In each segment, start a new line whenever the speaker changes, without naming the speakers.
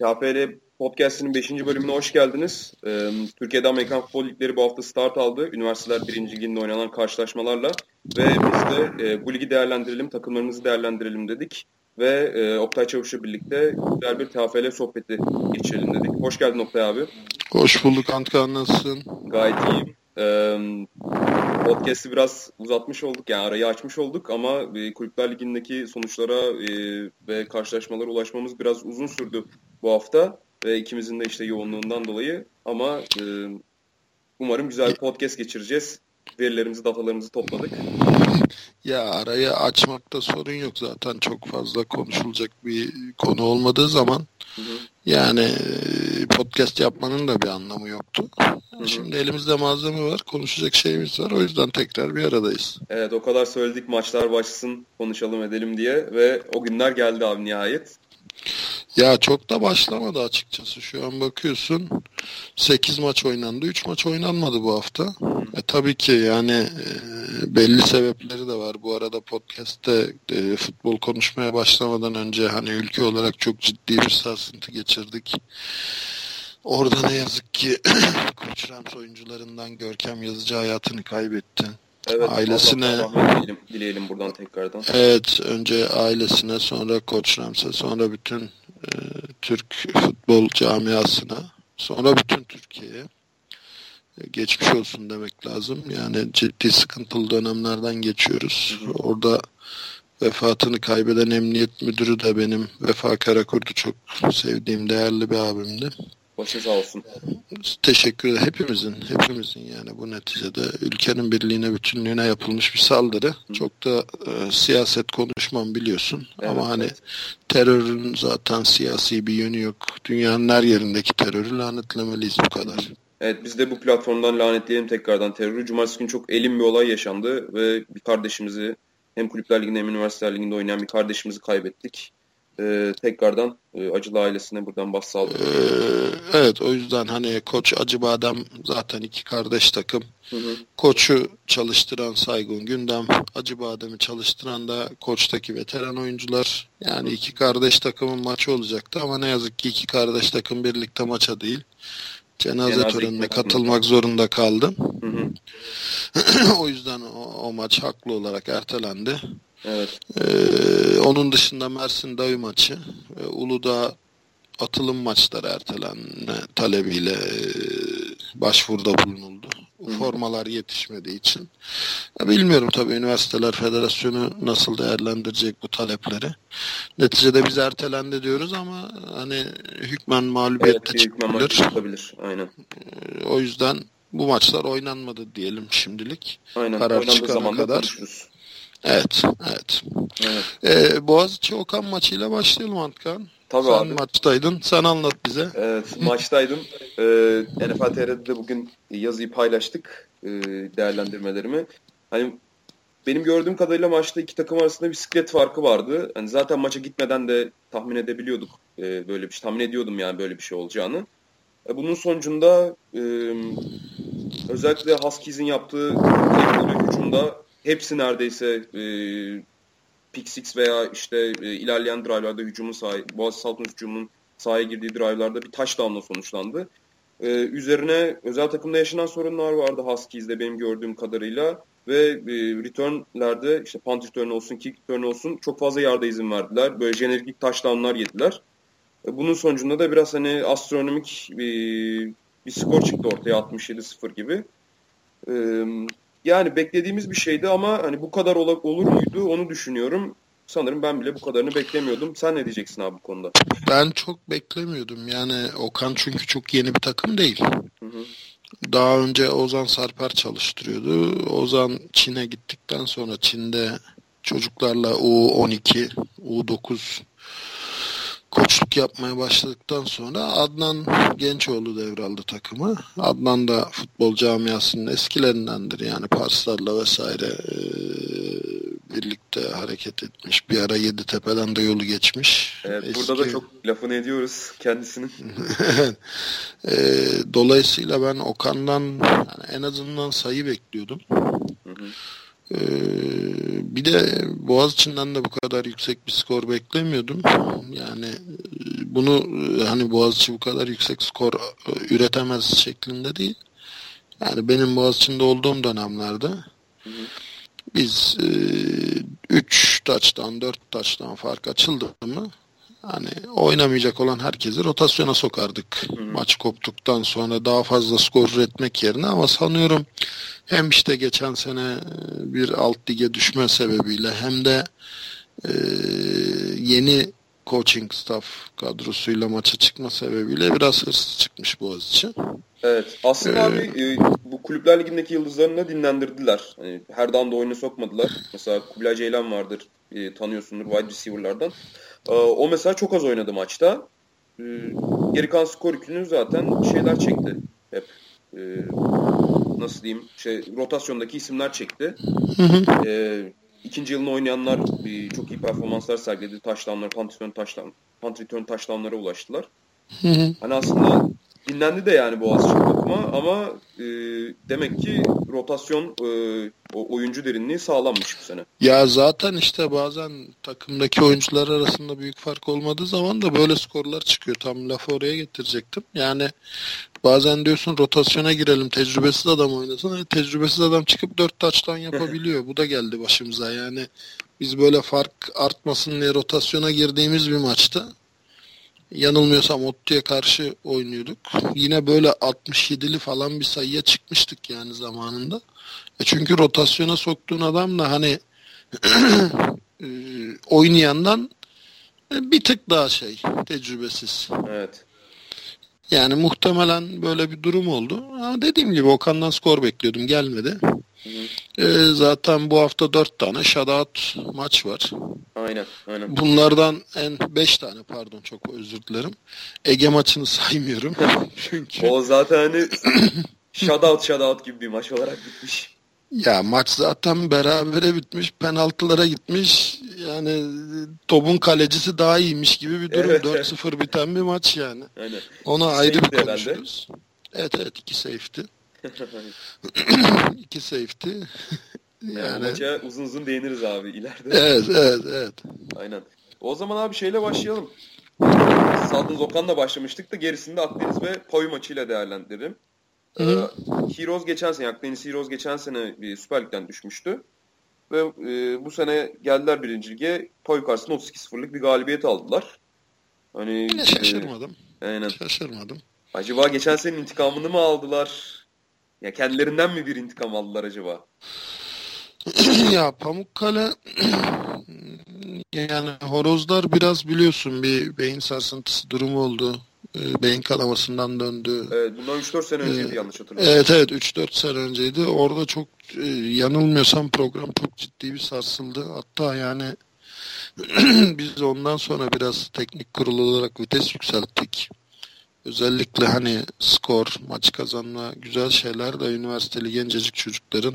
KPL Podcast'inin 5. bölümüne hoş geldiniz. Ee, Türkiye'de Amerikan Futbol Ligleri bu hafta start aldı. Üniversiteler 1. Liginde oynanan karşılaşmalarla. Ve biz de e, bu ligi değerlendirelim, takımlarımızı değerlendirelim dedik. Ve e, Oktay Çavuş'la birlikte güzel bir TFL sohbeti geçirelim dedik. Hoş geldin Oktay abi.
Hoş bulduk Antkan nasılsın?
Gayet iyiyim. Ee, podcast'i biraz uzatmış olduk yani arayı açmış olduk ama e, Kulüpler Ligi'ndeki sonuçlara e, ve karşılaşmalara ulaşmamız biraz uzun sürdü bu hafta ve ikimizin de işte yoğunluğundan dolayı ama e, umarım güzel bir podcast geçireceğiz. Verilerimizi, datalarımızı topladık.
Ya arayı açmakta sorun yok zaten çok fazla konuşulacak bir konu olmadığı zaman hı hı. yani e, podcast yapmanın da bir anlamı yoktu. Hı hı. Şimdi elimizde malzeme var, konuşacak şeyimiz var. O yüzden tekrar bir aradayız.
Evet o kadar söyledik maçlar başlasın, konuşalım edelim diye ve o günler geldi abi nihayet.
Ya çok da başlamadı açıkçası. Şu an bakıyorsun 8 maç oynandı. 3 maç oynanmadı bu hafta. E, tabii ki yani e, belli sebepleri de var. Bu arada podcast'te e, futbol konuşmaya başlamadan önce hani ülke olarak çok ciddi bir sarsıntı geçirdik. Orada ne yazık ki Koç Rams oyuncularından Görkem Yazıcı hayatını kaybetti.
Evet, ailesine dileyelim, dileyelim buradan tekrardan.
Evet, önce ailesine, sonra Koç Rams'e, sonra bütün Türk futbol camiasına, sonra bütün Türkiye'ye e, geçmiş olsun demek lazım. Yani ciddi sıkıntılı dönemlerden geçiyoruz. Orada vefatını kaybeden emniyet müdürü de benim Vefa Karakurt'u çok sevdiğim değerli bir abimdi.
Başı sağ olsun.
Teşekkür ederim. Hepimizin, hepimizin yani bu neticede ülkenin birliğine, bütünlüğüne yapılmış bir saldırı. Hı. Çok da e, siyaset konuşmam biliyorsun. Evet, Ama hani evet. terörün zaten siyasi bir yönü yok. Dünyanın her yerindeki terörü lanetlemeliyiz bu kadar.
Evet biz de bu platformdan lanetleyelim tekrardan terörü. Cumartesi günü çok elim bir olay yaşandı ve bir kardeşimizi hem Kulüpler Ligi'nde hem Üniversiteler Ligi'nde oynayan bir kardeşimizi kaybettik e, tekrardan e, Acılı ailesine buradan başsağlık.
Ee, evet o yüzden hani Koç Acıbadem zaten iki kardeş takım. Hı hı. Koç'u çalıştıran Saygun Gündem, Acıbadem'i çalıştıran da Koç'taki veteran oyuncular. Yani iki kardeş takımın maçı olacaktı ama ne yazık ki iki kardeş takım birlikte maça değil. Cenaze, Cenaze törenine katılmak zorunda kaldım. Hı hı. o yüzden o, o maç haklı olarak ertelendi.
Evet.
Ee, onun dışında Mersin Davi maçı, e, Uludağ atılım maçları ertelenme talebiyle e, başvuruda bulunuldu. Hı. Formalar yetişmediği için. Ya bilmiyorum tabii Üniversiteler Federasyonu nasıl değerlendirecek bu talepleri. Neticede biz ertelendi diyoruz ama hani hükmen mağlubiyette evet, çıkabilir.
çıkabilir. Aynen.
Ee, o yüzden bu maçlar oynanmadı diyelim şimdilik. Aynen. Karar çıkana kadar. Konuşuruz. Evet, evet. evet. Ee, Boğaziçi Okan maçıyla başlayalım Antkan. Tabii sen abi. maçtaydın. Sen anlat bize.
Evet, maçtaydım. Ee, NFL TR'de de bugün yazıyı paylaştık. E, değerlendirmelerimi. Hani benim gördüğüm kadarıyla maçta iki takım arasında bir bisiklet farkı vardı. Hani zaten maça gitmeden de tahmin edebiliyorduk. E, böyle bir şey tahmin ediyordum yani böyle bir şey olacağını. E, bunun sonucunda e, özellikle Huskies'in yaptığı hücumda hepsi neredeyse e, pick six veya işte e, ilerleyen drive'larda hücumun sahaya, Boğaziçi Saltons hücumunun sahaya girdiği drive'larda bir touchdown'la sonuçlandı. E, üzerine özel takımda yaşanan sorunlar vardı Huskies'de benim gördüğüm kadarıyla ve e, return'lerde işte punt return olsun, kick return olsun çok fazla yarda izin verdiler. Böyle jenerik touchdown'lar yediler. E, bunun sonucunda da biraz hani astronomik bir, bir skor çıktı ortaya 67-0 gibi. E, yani beklediğimiz bir şeydi ama hani bu kadar ol olur muydu onu düşünüyorum. Sanırım ben bile bu kadarını beklemiyordum. Sen ne diyeceksin abi bu konuda?
Ben çok beklemiyordum. Yani Okan çünkü çok yeni bir takım değil. Hı hı. Daha önce Ozan Sarper çalıştırıyordu. Ozan Çin'e gittikten sonra Çin'de çocuklarla U12, U9 koçluk yapmaya başladıktan sonra Adnan Gençoğlu devraldı takımı. Adnan da futbol camiasının eskilerindendir. Yani Parslarla vesaire e, birlikte hareket etmiş. Bir ara Yeditepe'den de yolu geçmiş.
Evet, Eski... Burada da çok lafını ediyoruz kendisinin.
e, dolayısıyla ben Okan'dan yani en azından sayı bekliyordum. Hı hı. Ee, bir de Boğaziçi'nden de bu kadar yüksek bir skor beklemiyordum. Yani bunu e, hani Boğaziçi bu kadar yüksek skor e, üretemez şeklinde değil. Yani benim Boğaziçi'nde olduğum dönemlerde biz 3 e, taçtan 4 taçtan fark açıldı mı hani oynamayacak olan herkesi rotasyona sokardık. Hı. Maç koptuktan sonra daha fazla skor üretmek yerine ama sanıyorum hem işte geçen sene bir alt lige düşme sebebiyle hem de e, yeni coaching staff kadrosuyla maça çıkma sebebiyle biraz hırsız çıkmış Boğaziçi.
Evet. Aslında ee, abi e, bu kulüpler ligindeki yıldızlarını da dinlendirdiler. Hani her damda oyunu sokmadılar. Mesela Kubilay Ceylan vardır. E, tanıyorsundur wide receiver'lardan. E, o mesela çok az oynadı maçta. E, geri kalan skor yükünü zaten şeyler çekti. Hep. E, nasıl diyeyim? Şey, rotasyondaki isimler çekti. Hı hı. E, ikinci yılını oynayanlar çok iyi performanslar sergiledi. Taşlanlar, punt return taşlan, punt return taşlanlara ulaştılar. Hı hı. Hani aslında dinlendi de yani Boğaziçi takıma ama e, demek ki rotasyon e, o oyuncu derinliği sağlanmış bu sene.
Ya zaten işte bazen takımdaki oyuncular arasında büyük fark olmadığı zaman da böyle skorlar çıkıyor. Tam lafı oraya getirecektim. Yani bazen diyorsun rotasyona girelim tecrübesiz adam oynasın. Yani tecrübesiz adam çıkıp dört taçtan yapabiliyor. bu da geldi başımıza yani. Biz böyle fark artmasın diye rotasyona girdiğimiz bir maçta yanılmıyorsam Ottu'ya karşı oynuyorduk. Yine böyle 67'li falan bir sayıya çıkmıştık yani zamanında. E çünkü rotasyona soktuğun adam da hani e, oynayandan bir tık daha şey tecrübesiz.
Evet.
Yani muhtemelen böyle bir durum oldu. Ama dediğim gibi Okan'dan skor bekliyordum gelmedi. E, zaten bu hafta dört tane shutout maç var.
Aynen, aynen.
Bunlardan en beş tane pardon çok özür dilerim. Ege maçını saymıyorum. Çünkü
o zaten hani shutout shutout gibi bir maç olarak bitmiş.
Ya maç zaten berabere bitmiş, penaltılara gitmiş. Yani topun kalecisi daha iyiymiş gibi bir durum. Evet, 4-0 biten bir maç yani. Aynen. Ona ayrı bir konuşuruz. Evet evet iki safety. İki safety.
yani, yani maça uzun uzun değiniriz abi ileride.
Evet, evet, evet.
Aynen. O zaman abi şeyle başlayalım. Sadın Zokan'la başlamıştık da gerisini de Akdeniz ve Poy maçıyla değerlendirelim. Ee, Heroes geçen sene, Akdeniz Heroes geçen sene bir Süper Lig'den düşmüştü. Ve e, bu sene geldiler birinci lige. Poy karşısında 32-0'lık bir galibiyet aldılar.
Hani, Şaşırmadım. E, aynen. Şaşırmadım.
Acaba geçen senenin intikamını mı aldılar? Ya kendilerinden mi bir intikam aldılar acaba?
ya Pamukkale yani horozlar biraz biliyorsun bir beyin sarsıntısı durumu oldu. E, beyin kanamasından döndü.
Evet bundan 3-4 sene önceydi ee, yanlış hatırlıyorum.
Evet evet 3-4 sene önceydi. Orada çok e, yanılmıyorsam program çok ciddi bir sarsıldı. Hatta yani biz ondan sonra biraz teknik kurul olarak vites yükselttik. Özellikle hani skor, maç kazanma güzel şeyler de üniversiteli gencecik çocukların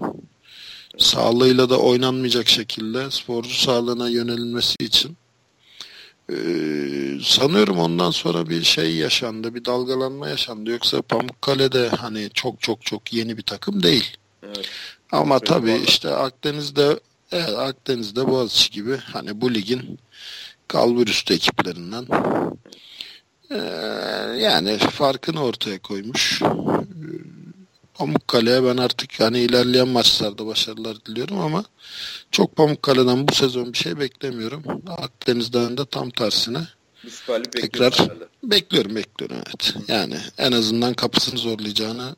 sağlığıyla da oynanmayacak şekilde sporcu sağlığına yönelilmesi için ee, sanıyorum ondan sonra bir şey yaşandı, bir dalgalanma yaşandı. Yoksa Pamukkale'de hani çok çok çok yeni bir takım değil. Evet. Ama evet, tabii vallahi. işte Akdeniz'de evet, Akdeniz'de Boğaziçi gibi hani bu ligin kalburüstü ekiplerinden ee, yani farkını ortaya koymuş. Pamukkale'ye ben artık hani ilerleyen maçlarda başarılar diliyorum ama çok Pamukkale'den bu sezon bir şey beklemiyorum. Akdeniz'den de tam tersine. Tekrar bekliyorum bekliyorum evet. Yani en azından kapısını zorlayacağını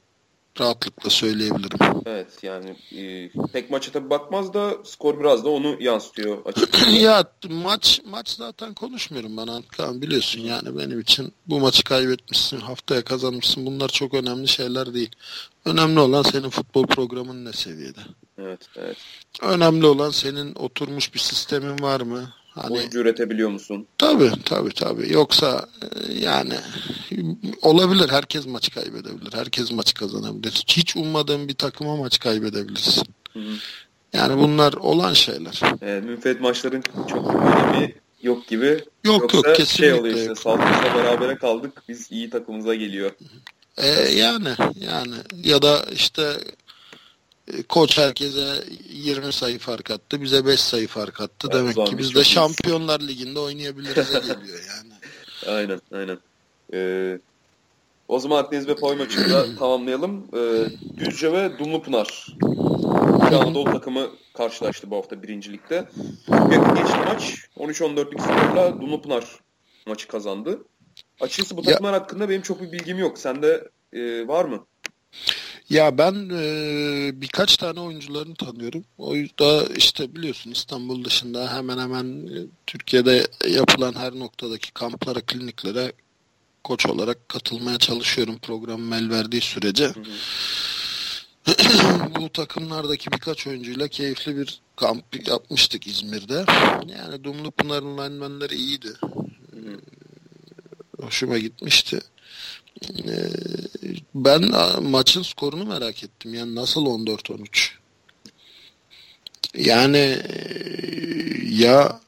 rahatlıkla söyleyebilirim.
Evet yani e, tek maça tabii bakmaz da skor biraz da onu yansıtıyor
açıkçası. ya maç maç zaten konuşmuyorum ben Antkan biliyorsun yani benim için bu maçı kaybetmişsin haftaya kazanmışsın bunlar çok önemli şeyler değil. Önemli olan senin futbol programın ne seviyede.
Evet evet.
Önemli olan senin oturmuş bir sistemin var mı?
Hani, Oyuncu üretebiliyor musun?
Tabii tabii tabii. Yoksa e, yani olabilir. Herkes maç kaybedebilir. Herkes maç kazanabilir. Hiç ummadığın bir takıma maç kaybedebilirsin. Hı hı. Yani bunlar olan şeyler.
Evet, münfet maçların çok önemi yok gibi.
Yok Yoksa yok
kesinlikle şey oluyor işte Salzburg'la berabere kaldık biz iyi takımımıza geliyor.
Ee, yani yani ya da işte e, koç herkese 20 sayı fark attı. Bize 5 sayı fark attı. Evet, Demek ki biz de Şampiyonlar Ligi'nde oynayabiliriz geliyor yani.
aynen aynen. Ee, o zaman Akdeniz ve Pay maçını tamamlayalım. Ee, Düzce ve Dumlupınar. İki Anadolu takımı karşılaştı bu hafta birincilikte. Çok yakın geçti maç. 13-14'lük skorla Dumlupınar maçı kazandı. Açıkçası bu takımlar ya, hakkında benim çok bir bilgim yok. Sende e, var mı?
Ya ben e, birkaç tane oyuncularını tanıyorum. O yüzden işte biliyorsun İstanbul dışında hemen hemen e, Türkiye'de yapılan her noktadaki kamplara, kliniklere koç olarak katılmaya çalışıyorum program el verdiği sürece. Hı hı. Bu takımlardaki birkaç oyuncuyla keyifli bir kamp yapmıştık İzmir'de. Yani Dumlu Pınar'ın linemenleri iyiydi. Hı. Hoşuma gitmişti. Ee, ben maçın skorunu merak ettim. Yani nasıl 14-13? Yani e, ya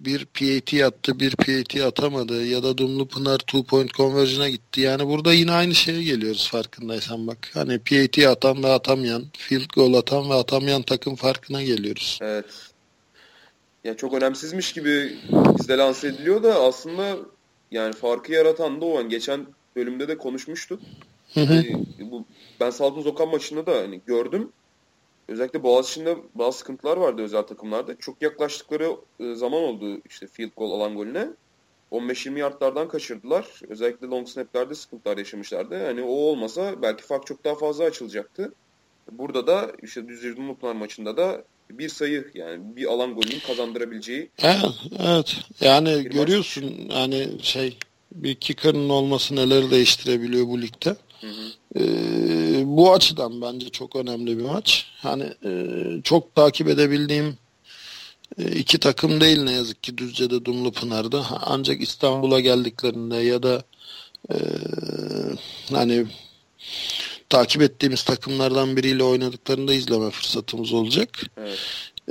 bir PAT attı, bir PAT atamadı ya da Dumlu Pınar two point conversion'a gitti. Yani burada yine aynı şeye geliyoruz farkındaysan bak. Hani PAT atan ve atamayan, field goal atan ve atamayan takım farkına geliyoruz.
Evet. Ya çok önemsizmiş gibi bizde lanse ediliyor da aslında yani farkı yaratan da o an. Geçen bölümde de konuşmuştuk. Hı hı. Ee, bu, ben Saltın Okan maçında da hani gördüm. Özellikle Boğaziçi'nde bazı sıkıntılar vardı özel takımlarda. Çok yaklaştıkları e, zaman oldu işte field goal alan golüne. 15-20 yardlardan kaçırdılar. Özellikle long snap'lerde sıkıntılar yaşamışlardı. Yani o olmasa belki fark çok daha fazla açılacaktı. Burada da işte Düzce'nin Mutlar maçında da bir sayı yani bir alan golünün kazandırabileceği.
Evet, evet. Yani görüyorsun maç. yani şey bir kicker'ın olması neleri değiştirebiliyor bu ligde. Hı hı. Ee, bu açıdan bence çok önemli bir maç. Hani e, çok takip edebildiğim e, iki takım değil ne yazık ki Düzce'de Dumlu Pınar'da. Ancak İstanbul'a geldiklerinde ya da e, hani takip ettiğimiz takımlardan biriyle oynadıklarında izleme fırsatımız olacak. Evet.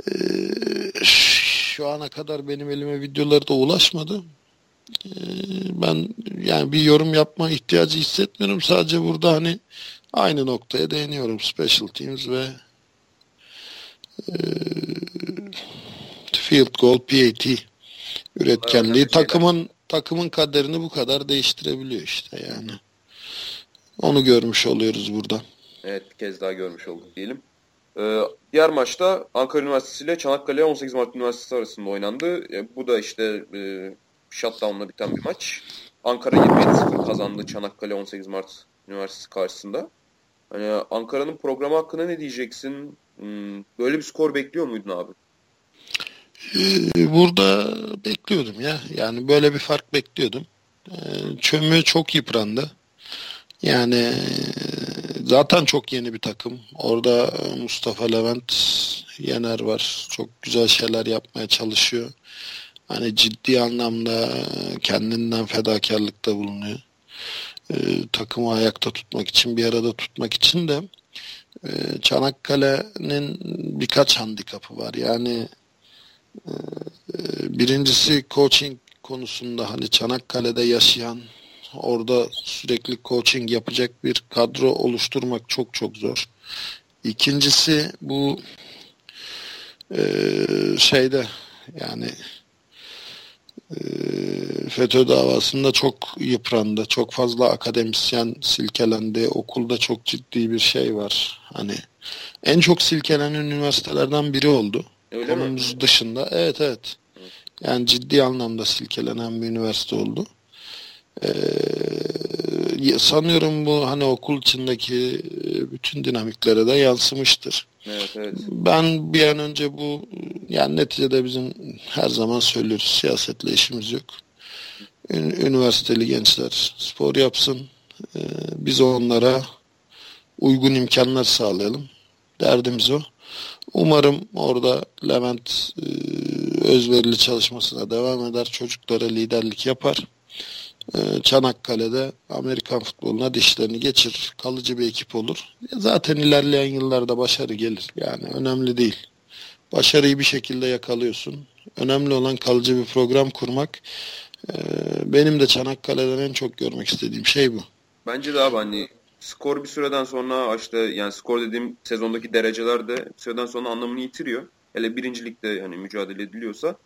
Ee, şu ana kadar benim elime videoları da ulaşmadı. Ee, ben yani bir yorum yapma ihtiyacı hissetmiyorum. Sadece burada hani aynı noktaya değiniyorum. Special Teams ve e, Field Goal PAT üretkenliği takımın takımın kaderini bu kadar değiştirebiliyor işte yani. Onu görmüş oluyoruz burada.
Evet bir kez daha görmüş olduk diyelim. Ee, diğer maçta Ankara Üniversitesi ile Çanakkale 18 Mart Üniversitesi arasında oynandı. E, bu da işte e, shutdown'la biten bir maç. Ankara 27-0 kazandı Çanakkale 18 Mart Üniversitesi karşısında. Hani Ankara'nın programı hakkında ne diyeceksin? Hmm, böyle bir skor bekliyor muydun abi?
Ee, burada bekliyordum ya. Yani böyle bir fark bekliyordum. Ee, çömü çok yıprandı. Yani zaten çok yeni bir takım. Orada Mustafa Levent Yener var. Çok güzel şeyler yapmaya çalışıyor. Hani ciddi anlamda kendinden fedakarlıkta bulunuyor. Ee, takımı ayakta tutmak için, bir arada tutmak için de e, Çanakkale'nin birkaç handikapı var. Yani e, birincisi coaching konusunda hani Çanakkale'de yaşayan Orada sürekli coaching yapacak bir kadro oluşturmak çok çok zor. İkincisi bu e, şeyde yani e, FETÖ davasında çok yıprandı. Çok fazla akademisyen silkelendi. Okulda çok ciddi bir şey var. Hani en çok silkelenen üniversitelerden biri oldu. Öyle Konumuz mi? dışında. Evet evet. Yani ciddi anlamda silkelenen bir üniversite oldu. Ee, sanıyorum bu hani okul içindeki e, bütün dinamiklere de yansımıştır.
Evet, evet.
Ben bir an önce bu yani neticede bizim her zaman söylüyoruz siyasetle işimiz yok. Üniversiteli gençler spor yapsın. Ee, biz onlara uygun imkanlar sağlayalım. Derdimiz o. Umarım orada Levent e, özverili çalışmasına devam eder. Çocuklara liderlik yapar. Ee, Çanakkale'de Amerikan futboluna dişlerini geçirir. Kalıcı bir ekip olur. Zaten ilerleyen yıllarda başarı gelir. Yani önemli değil. Başarıyı bir şekilde yakalıyorsun. Önemli olan kalıcı bir program kurmak. Ee, benim de Çanakkale'den en çok görmek istediğim şey bu.
Bence de abi hani skor bir süreden sonra işte yani skor dediğim sezondaki dereceler de bir süreden sonra anlamını yitiriyor. Hele birincilikte hani mücadele ediliyorsa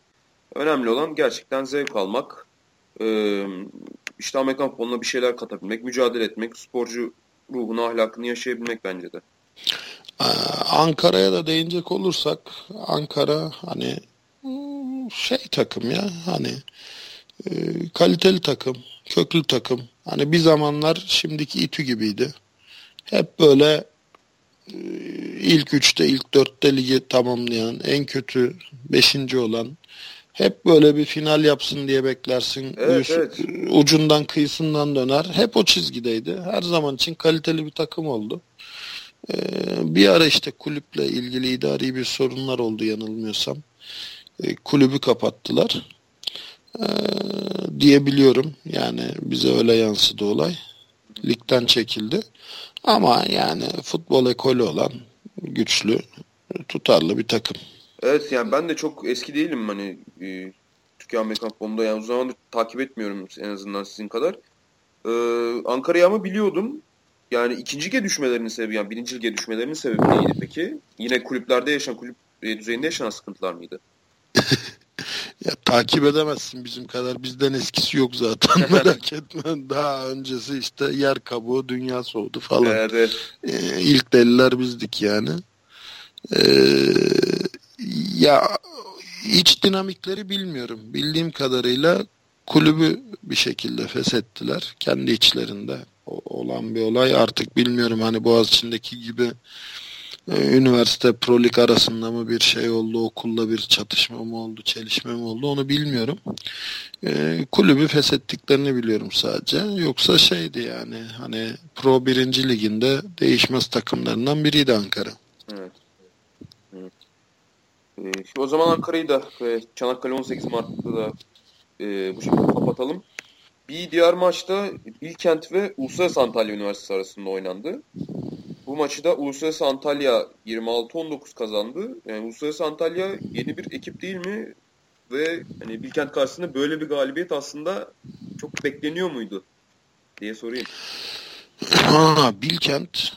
önemli olan gerçekten zevk almak, Ee, işte Amerikan futboluna bir şeyler katabilmek, mücadele etmek, sporcu ruhunu, ahlakını yaşayabilmek bence de.
Ee, Ankara'ya da değinecek olursak Ankara hani şey takım ya hani e, kaliteli takım, köklü takım. Hani bir zamanlar şimdiki İTÜ gibiydi. Hep böyle e, ilk üçte, ilk dörtte ligi tamamlayan, en kötü beşinci olan hep böyle bir final yapsın diye beklersin.
Evet, evet.
Ucundan kıyısından döner. Hep o çizgideydi. Her zaman için kaliteli bir takım oldu. Ee, bir ara işte kulüple ilgili idari bir sorunlar oldu yanılmıyorsam. Ee, kulübü kapattılar. Ee, diyebiliyorum. Yani bize öyle yansıdı olay. Ligden çekildi. Ama yani futbol ekolü olan güçlü, tutarlı bir takım.
Evet yani ben de çok eski değilim hani e, Türkiye Amerikan futbolunda yani uzun zamandır takip etmiyorum en azından sizin kadar. Ee, Ankara'yı ama biliyordum. Yani ikinci lige düşmelerinin sebebi yani birinci lige düşmelerinin sebebi neydi peki? Yine kulüplerde yaşanan kulüp e, düzeyinde yaşanan sıkıntılar mıydı?
ya takip edemezsin bizim kadar. Bizden eskisi yok zaten merak etme. Daha öncesi işte yer kabuğu, dünya soğudu falan.
Evet, evet.
Ee, ilk deliler bizdik yani. Ee, ya iç dinamikleri bilmiyorum. Bildiğim kadarıyla kulübü bir şekilde feshettiler. Kendi içlerinde olan bir olay. Artık bilmiyorum hani Boğaziçi'ndeki gibi e, üniversite prolik arasında mı bir şey oldu, okulla bir çatışma mı oldu, çelişme mi oldu onu bilmiyorum. E, kulübü feshettiklerini biliyorum sadece. Yoksa şeydi yani hani Pro birinci liginde değişmez takımlarından biriydi Ankara.
Evet. E, şimdi o zaman Ankara'yı da e, Çanakkale 18 Mart'ta da e, bu şekilde kapatalım. Bir diğer maçta Bilkent ve Uluslararası Antalya Üniversitesi arasında oynandı. Bu maçı da Uluslararası Antalya 26-19 kazandı. Yani Uluslararası Antalya yeni bir ekip değil mi? Ve hani Bilkent karşısında böyle bir galibiyet aslında çok bekleniyor muydu? diye sorayım.
Ha, Bilkent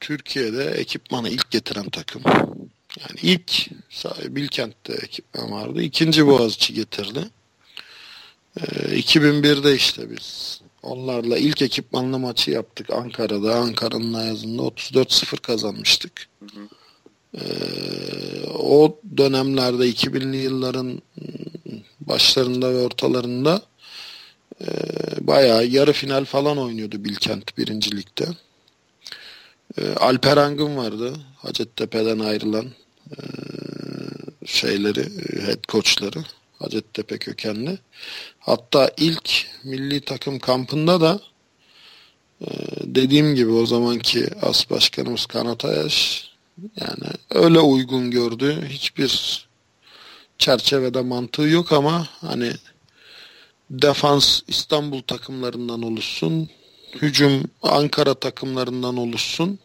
Türkiye'de ekipmanı ilk getiren takım. Yani ilk Bilkent'te ekipman vardı. İkinci Boğaziçi getirdi. Ee, 2001'de işte biz onlarla ilk ekipmanlı maçı yaptık Ankara'da. Ankara'nın ayazında 34-0 kazanmıştık. Hı hı. Ee, o dönemlerde 2000'li yılların başlarında ve ortalarında e, bayağı yarı final falan oynuyordu Bilkent birincilikte. E, Alper Angın vardı. Hacettepe'den ayrılan e, şeyleri, e, head coachları. Hacettepe kökenli. Hatta ilk milli takım kampında da e, dediğim gibi o zamanki as başkanımız Kanat Ayaş yani öyle uygun gördü. Hiçbir çerçevede mantığı yok ama hani defans İstanbul takımlarından oluşsun, hücum Ankara takımlarından oluşsun.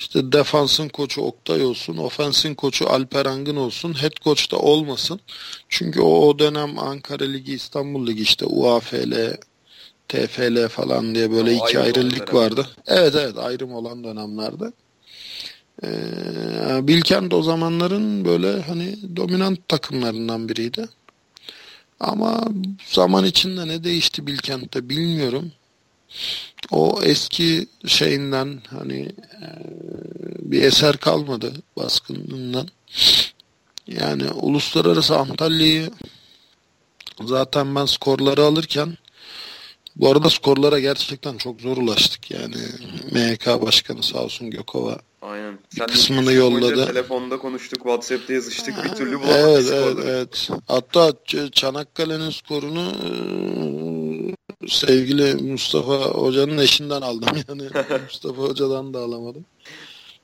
İşte defansın koçu Oktay olsun, ofensin koçu Alper Angın olsun, head coach da olmasın. Çünkü o, o dönem Ankara Ligi, İstanbul Ligi işte UAFL, TFL falan diye böyle Ama iki ayrı lig vardı. Evet evet ayrım olan dönemlerde. Ee, Bilkent o zamanların böyle hani dominant takımlarından biriydi. Ama zaman içinde ne değişti Bilkent'te bilmiyorum. O eski şeyinden hani e, bir eser kalmadı baskınından. Yani uluslararası Antalya'yı zaten ben skorları alırken bu arada skorlara gerçekten çok zor ulaştık. Yani MHK Başkanı sağ olsun Gökova
Aynen.
Sen kısmını yolladı.
Telefonda konuştuk, WhatsApp'ta yazıştık. Bir türlü bulamadık
evet, evet, evet. Hatta Çanakkale'nin skorunu sevgili Mustafa Hoca'nın eşinden aldım. Yani Mustafa Hoca'dan da alamadım.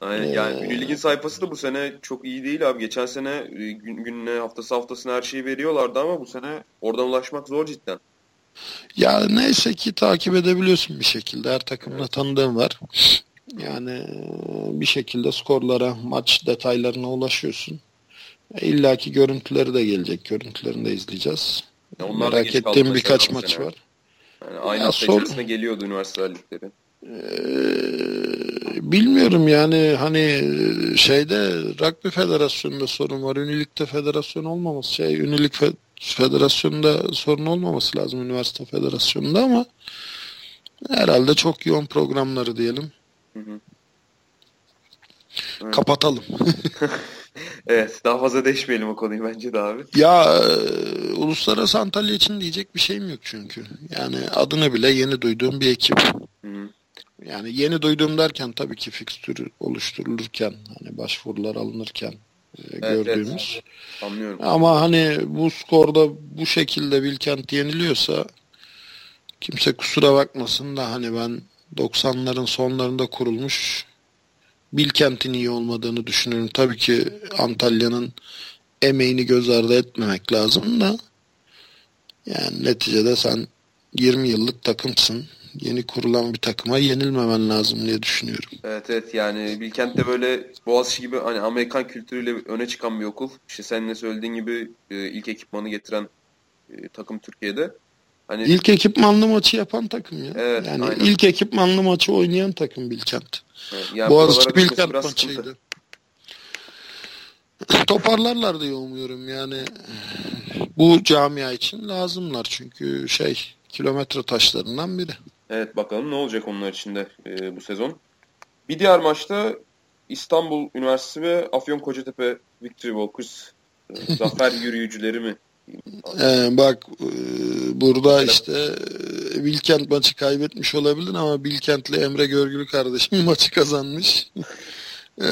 Aynen yani ee, Ünlü sayfası da bu sene çok iyi değil abi. Geçen sene e, gün, gününe haftası haftasına her şeyi veriyorlardı ama bu sene oradan ulaşmak zor cidden.
Ya neyse ki takip edebiliyorsun bir şekilde. Her takımla evet. tanıdığım var. Yani e, bir şekilde skorlara, maç detaylarına ulaşıyorsun. E, İlla ki görüntüleri de gelecek. Görüntülerini de izleyeceğiz. Ya Merak ettiğim birkaç maç sene. var.
Yani aynı ya hafta içerisinde geliyordu üniversite ligleri.
Ee, bilmiyorum yani hani şeyde rugby federasyonunda sorun var. Ünilikte federasyon olmaması şey ünilik fe federasyonda sorun olmaması lazım üniversite federasyonunda ama herhalde çok yoğun programları diyelim. Hı hı. Evet. Kapatalım.
evet daha fazla değişmeyelim o konuyu bence de abi.
Ya e, Uluslararası Antalya için diyecek bir şeyim yok çünkü. Yani adını bile yeni duyduğum bir ekip. Hı. Yani yeni duyduğum derken tabii ki fikstür oluşturulurken hani başvurular alınırken e, evet, gördüğümüz. Evet. Anlıyorum. Ama hani bu skorda bu şekilde Bilkent yeniliyorsa kimse kusura bakmasın da hani ben 90'ların sonlarında kurulmuş Bilkent'in iyi olmadığını düşünüyorum. Tabii ki Antalya'nın emeğini göz ardı etmemek lazım da yani neticede sen 20 yıllık takımsın. Yeni kurulan bir takıma yenilmemen lazım diye düşünüyorum.
Evet evet yani Bilkent de böyle Boğaziçi gibi hani Amerikan kültürüyle öne çıkan bir okul. İşte senin de söylediğin gibi e, ilk ekipmanı getiren e, takım Türkiye'de.
Hani ilk ekipmanlı maçı yapan takım ya. Evet, yani aynen. ilk ekipmanlı maçı oynayan takım Bilkent. Evet, yani Boğaziçi Bilkent maçıydı. Toparlarlar diye umuyorum yani. Bu camia için lazımlar çünkü şey kilometre taşlarından biri.
Evet bakalım ne olacak onlar için de e, bu sezon. Bir diğer maçta İstanbul Üniversitesi ve Afyon Kocatepe Victory Walkers e, zafer yürüyücüleri mi
ee, bak e, burada işte e, Bilkent maçı kaybetmiş olabilir ama Bilkentli Emre Görgülü kardeşim maçı kazanmış. e,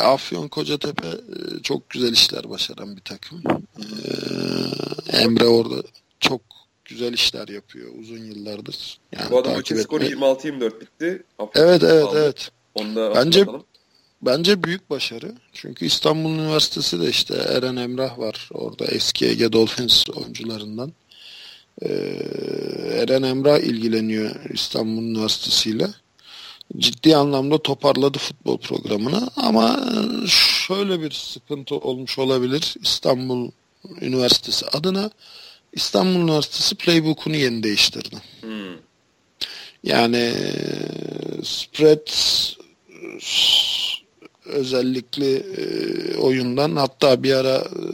Afyon Kocatepe e, çok güzel işler başaran bir takım. E, Emre orada çok güzel işler yapıyor uzun yıllardır.
Yani Bu adam maçın skoru 26-24 bitti.
Afyon evet evet aldı. evet. Onu Bence Bence büyük başarı. Çünkü İstanbul Üniversitesi de işte Eren Emrah var. Orada eski Ege Dolphins oyuncularından. Ee, Eren Emrah ilgileniyor İstanbul Üniversitesi ile. Ciddi anlamda toparladı futbol programını ama şöyle bir sıkıntı olmuş olabilir İstanbul Üniversitesi adına. İstanbul Üniversitesi playbook'unu yeni değiştirdi. Hmm. Yani spread özellikle e, oyundan hatta bir ara e,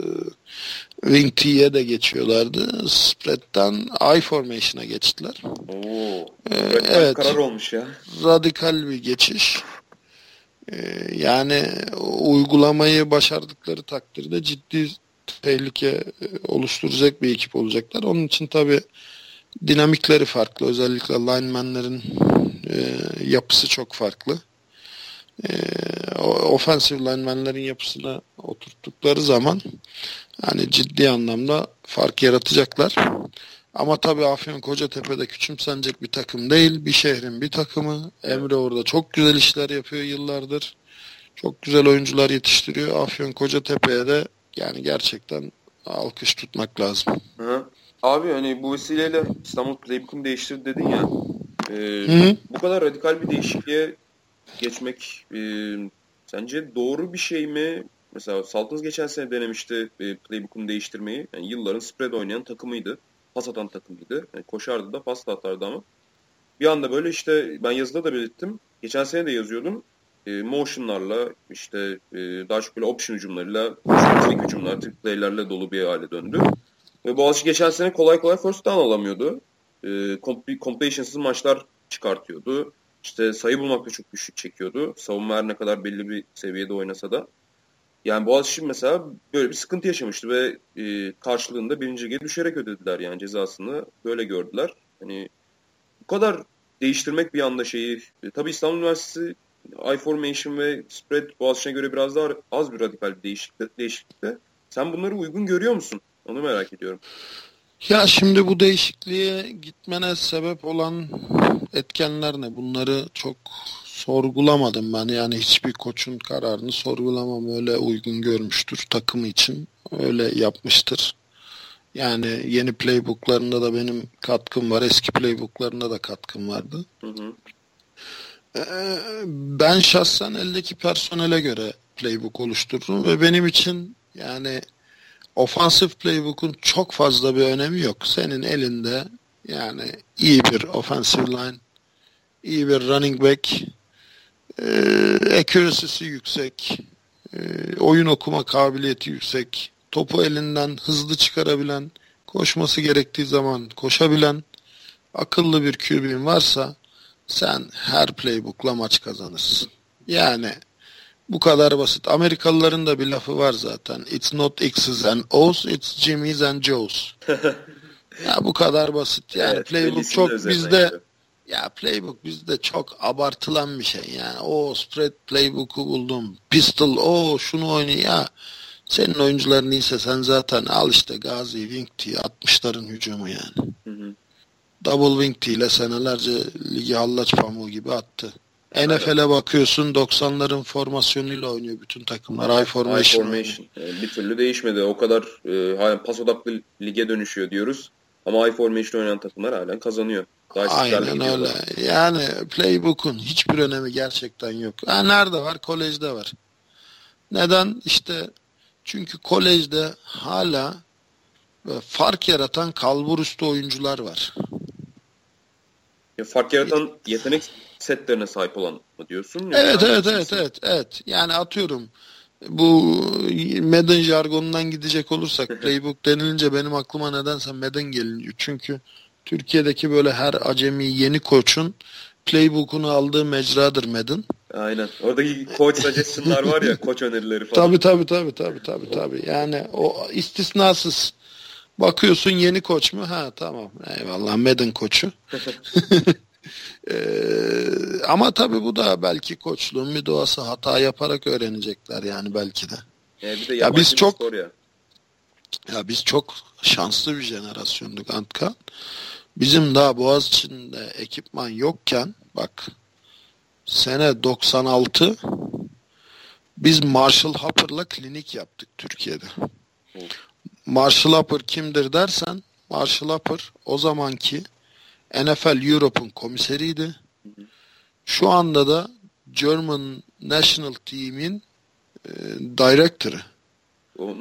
Wing T'ye de geçiyorlardı. Spread'den I formation'a geçtiler.
Oo, ee, evet. karar olmuş ya.
Radikal bir geçiş. Ee, yani uygulamayı başardıkları takdirde ciddi tehlike e, oluşturacak bir ekip olacaklar. Onun için tabi dinamikleri farklı. Özellikle linemenlerin e, yapısı çok farklı e, offensive linemenlerin yapısına oturttukları zaman yani ciddi anlamda fark yaratacaklar. Ama tabii Afyon Kocatepe'de küçümsenecek bir takım değil. Bir şehrin bir takımı. Emre orada çok güzel işler yapıyor yıllardır. Çok güzel oyuncular yetiştiriyor. Afyon Kocatepe'ye de yani gerçekten alkış tutmak lazım.
Hı. Abi hani bu vesileyle İstanbul Playbook'unu değiştirdi dedin ya. E, bu kadar radikal bir değişikliğe geçmek e, sence doğru bir şey mi? Mesela Saltons geçen sene denemişti e, playbook'unu değiştirmeyi. Yani yılların spread oynayan takımıydı. Pas atan takımıydı. Yani koşardı da pas da atardı ama. Bir anda böyle işte ben yazıda da belirttim. Geçen sene de yazıyordum. E, motionlarla işte e, daha çok böyle option hücumlarıyla, trick hücumlar, trick playlerle dolu bir hale döndü. Ve Boğaziçi geçen sene kolay kolay first down alamıyordu. E, completionsız maçlar çıkartıyordu. İşte sayı bulmakta çok güçlük çekiyordu. Savunma her ne kadar belli bir seviyede oynasa da. Yani Boğaziçi mesela böyle bir sıkıntı yaşamıştı ve e, karşılığında birinci lige düşerek ödediler yani cezasını. Böyle gördüler. Hani bu kadar değiştirmek bir anda şeyi. E, tabii İstanbul Üniversitesi I-Formation ve Spread Boğaziçi'ne göre biraz daha az bir radikal bir değişiklik, değişiklikte. Sen bunları uygun görüyor musun? Onu merak ediyorum.
Ya şimdi bu değişikliğe gitmene sebep olan etkenler ne? Bunları çok sorgulamadım ben. Yani hiçbir koçun kararını sorgulamam. Öyle uygun görmüştür takımı için. Öyle yapmıştır. Yani yeni playbooklarında da benim katkım var. Eski playbooklarında da katkım vardı. Hı hı. Ee, ben şahsen eldeki personele göre playbook oluştururum ve benim için yani ofansif playbook'un çok fazla bir önemi yok. Senin elinde yani iyi bir offensive line, iyi bir running back, e, accuracy'si yüksek, e, oyun okuma kabiliyeti yüksek, topu elinden hızlı çıkarabilen koşması gerektiği zaman koşabilen akıllı bir QB'in varsa sen her playbook'la maç kazanırsın. Yani bu kadar basit. Amerikalıların da bir lafı var zaten. It's not X's and O's, it's Jimmy's and Joe's. ya bu kadar basit. Yani evet, playbook çok bizde işte. ya playbook bizde çok abartılan bir şey. Yani o spread playbook'u buldum. Pistol o şunu oynuyor ya. Senin oyuncuların iyiyse sen zaten al işte Gazi Wing T 60'ların hücumu yani. Hı hı. Double Wing T ile senelerce ligi hallaç pamuğu gibi attı. NFL'e bakıyorsun 90'ların formasyonuyla oynuyor bütün takımlar. High formation. High formation.
bir türlü değişmedi. O kadar e, pas odaklı lige dönüşüyor diyoruz. Ama high formation oynayan takımlar halen kazanıyor.
Daha Aynen öyle. Yani playbook'un hiçbir önemi gerçekten yok. Ha, nerede var? Kolejde var. Neden? İşte çünkü kolejde hala fark yaratan kalbur üstü oyuncular var.
Ya fark yaratan yetenek setlerine sahip olan mı diyorsun?
Evet evet evet evet evet. Yani atıyorum bu Madden jargonundan gidecek olursak playbook denilince benim aklıma nedense Madden geliyor. Çünkü Türkiye'deki böyle her acemi yeni koçun playbook'unu aldığı mecradır Madden.
Aynen. Oradaki coach suggestion'lar var ya, koç önerileri falan.
Tabii tabii tabii tabii tabii tabii. Yani o istisnasız. Bakıyorsun yeni koç mu? Ha tamam. Eyvallah Madden koçu. ee, ama tabii bu da belki koçluğun bir doğası hata yaparak öğrenecekler yani belki de.
Yani bir de ya biz çok ya.
ya biz çok şanslı bir jenerasyonduk Antkan. Bizim daha Boğaz içinde ekipman yokken bak sene 96 biz Marshall Hopper'la klinik yaptık Türkiye'de. Marshall Hopper kimdir dersen Marshall Hopper o zamanki NFL Europe'un komiseriydi. Şu anda da German National Team'in e, director'ı.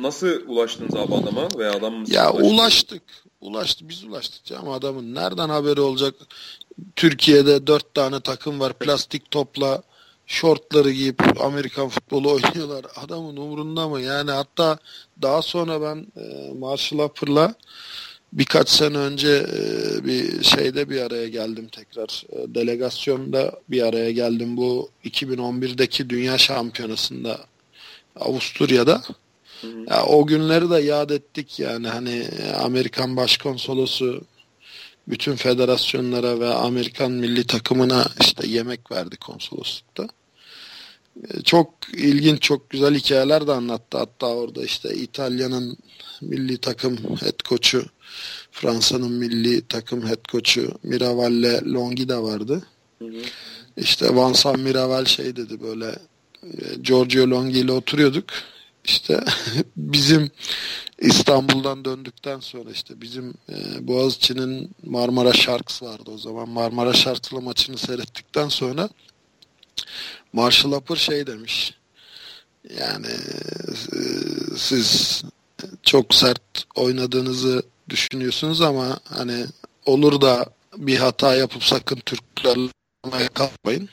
Nasıl ulaştınız abi adama veya adam mı?
Ya ulaştı? ulaştık. Ulaştı. Biz ulaştık ama adamın nereden haberi olacak? Türkiye'de dört tane takım var. Plastik topla şortları giyip Amerikan futbolu oynuyorlar. Adamın umurunda mı? Yani hatta daha sonra ben e, Marshall Upper'la birkaç sene önce e, bir şeyde bir araya geldim tekrar. E, delegasyonda bir araya geldim. Bu 2011'deki Dünya Şampiyonası'nda Avusturya'da. Ya, o günleri de yad ettik yani hani Amerikan Başkonsolosu bütün federasyonlara ve Amerikan milli takımına işte yemek verdi konsoloslukta. Çok ilginç, çok güzel hikayeler de anlattı. Hatta orada işte İtalya'nın milli takım head coach'u, Fransa'nın milli takım head coach'u Miravalle Longhi de vardı. Hı hı. İşte Vincent Miraval şey dedi böyle e, Giorgio Longhi ile oturuyorduk. İşte bizim İstanbul'dan döndükten sonra işte bizim e, Boğaziçi'nin Marmara Sharks vardı o zaman. Marmara Sharks'la maçını seyrettikten sonra Marshall Upper şey demiş. Yani e, siz çok sert oynadığınızı düşünüyorsunuz ama hani olur da bir hata yapıp sakın Türklerle kalmayın.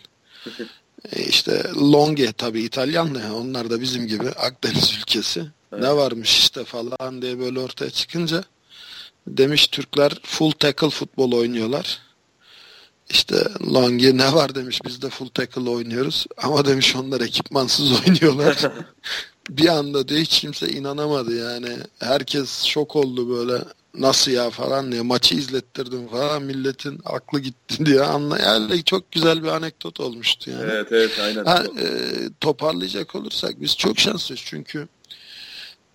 E işte Longhe tabii İtalyan da onlar da bizim gibi Akdeniz ülkesi. Evet. Ne varmış işte falan diye böyle ortaya çıkınca demiş Türkler full tackle futbol oynuyorlar. İşte Longhi ne var demiş biz de full tackle oynuyoruz ama demiş onlar ekipmansız oynuyorlar. bir anda diye hiç kimse inanamadı yani. Herkes şok oldu böyle nasıl ya falan diye maçı izlettirdim falan milletin aklı gitti diye anla yani çok güzel bir anekdot olmuştu yani.
Evet evet aynen.
Ha, e, toparlayacak olursak biz çok şanslıyız çünkü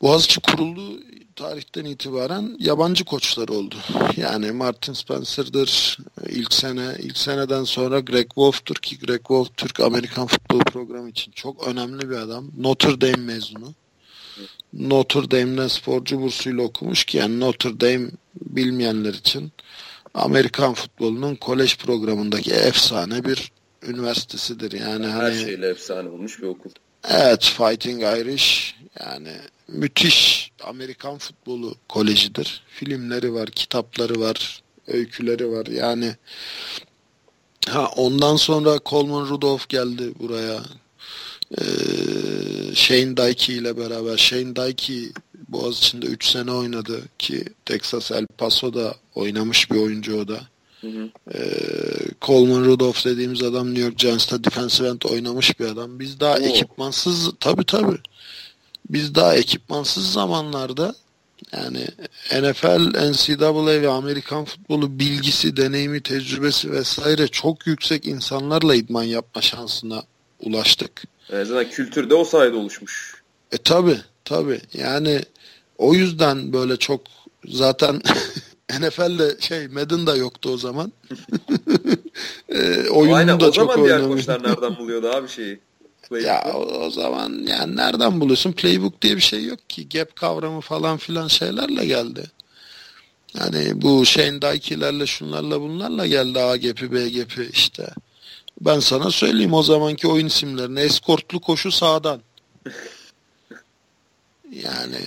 Boğaziçi kurulduğu tarihten itibaren yabancı koçlar oldu. Yani Martin Spencer'dır ilk sene, ilk seneden sonra Greg Wolf'tur ki Greg Wolf Türk Amerikan futbol programı için çok önemli bir adam. Notre Dame mezunu. Notre Dame'den sporcu bursuyla okumuş ki yani Notre Dame bilmeyenler için Amerikan futbolunun kolej programındaki efsane bir üniversitesidir. Yani
her hani, şeyle efsane olmuş bir okul.
Evet, Fighting Irish yani müthiş Amerikan futbolu kolejidir. Filmleri var, kitapları var, öyküleri var. Yani ha ondan sonra Coleman Rudolph geldi buraya. Ee, Shane Dykey ile beraber Shane Dykey Boğaziçi'nde 3 sene oynadı ki Texas El Paso'da oynamış bir oyuncu o da. Hı hı. Ee, Coleman Rudolph dediğimiz adam New York Giants'ta defensive end oynamış bir adam. Biz daha Oo. ekipmansız tabi tabi biz daha ekipmansız zamanlarda yani NFL, NCAA ve Amerikan futbolu bilgisi, deneyimi, tecrübesi vesaire çok yüksek insanlarla idman yapma şansına ulaştık.
E, zaten kültür de o sayede oluşmuş.
E tabi tabi yani o yüzden böyle çok zaten NFL'de şey Madden da yoktu o zaman.
e, oyunu Aynen, da o çok zaman diğer koçlar nereden buluyordu abi şeyi?
Ya o, o zaman yani nereden buluyorsun? Playbook diye bir şey yok ki. Gap kavramı falan filan şeylerle geldi. Yani bu Shane Dykey'lerle şunlarla bunlarla geldi A gap'i B gap'i işte. Ben sana söyleyeyim o zamanki oyun isimlerini. Eskortlu koşu sağdan. Yani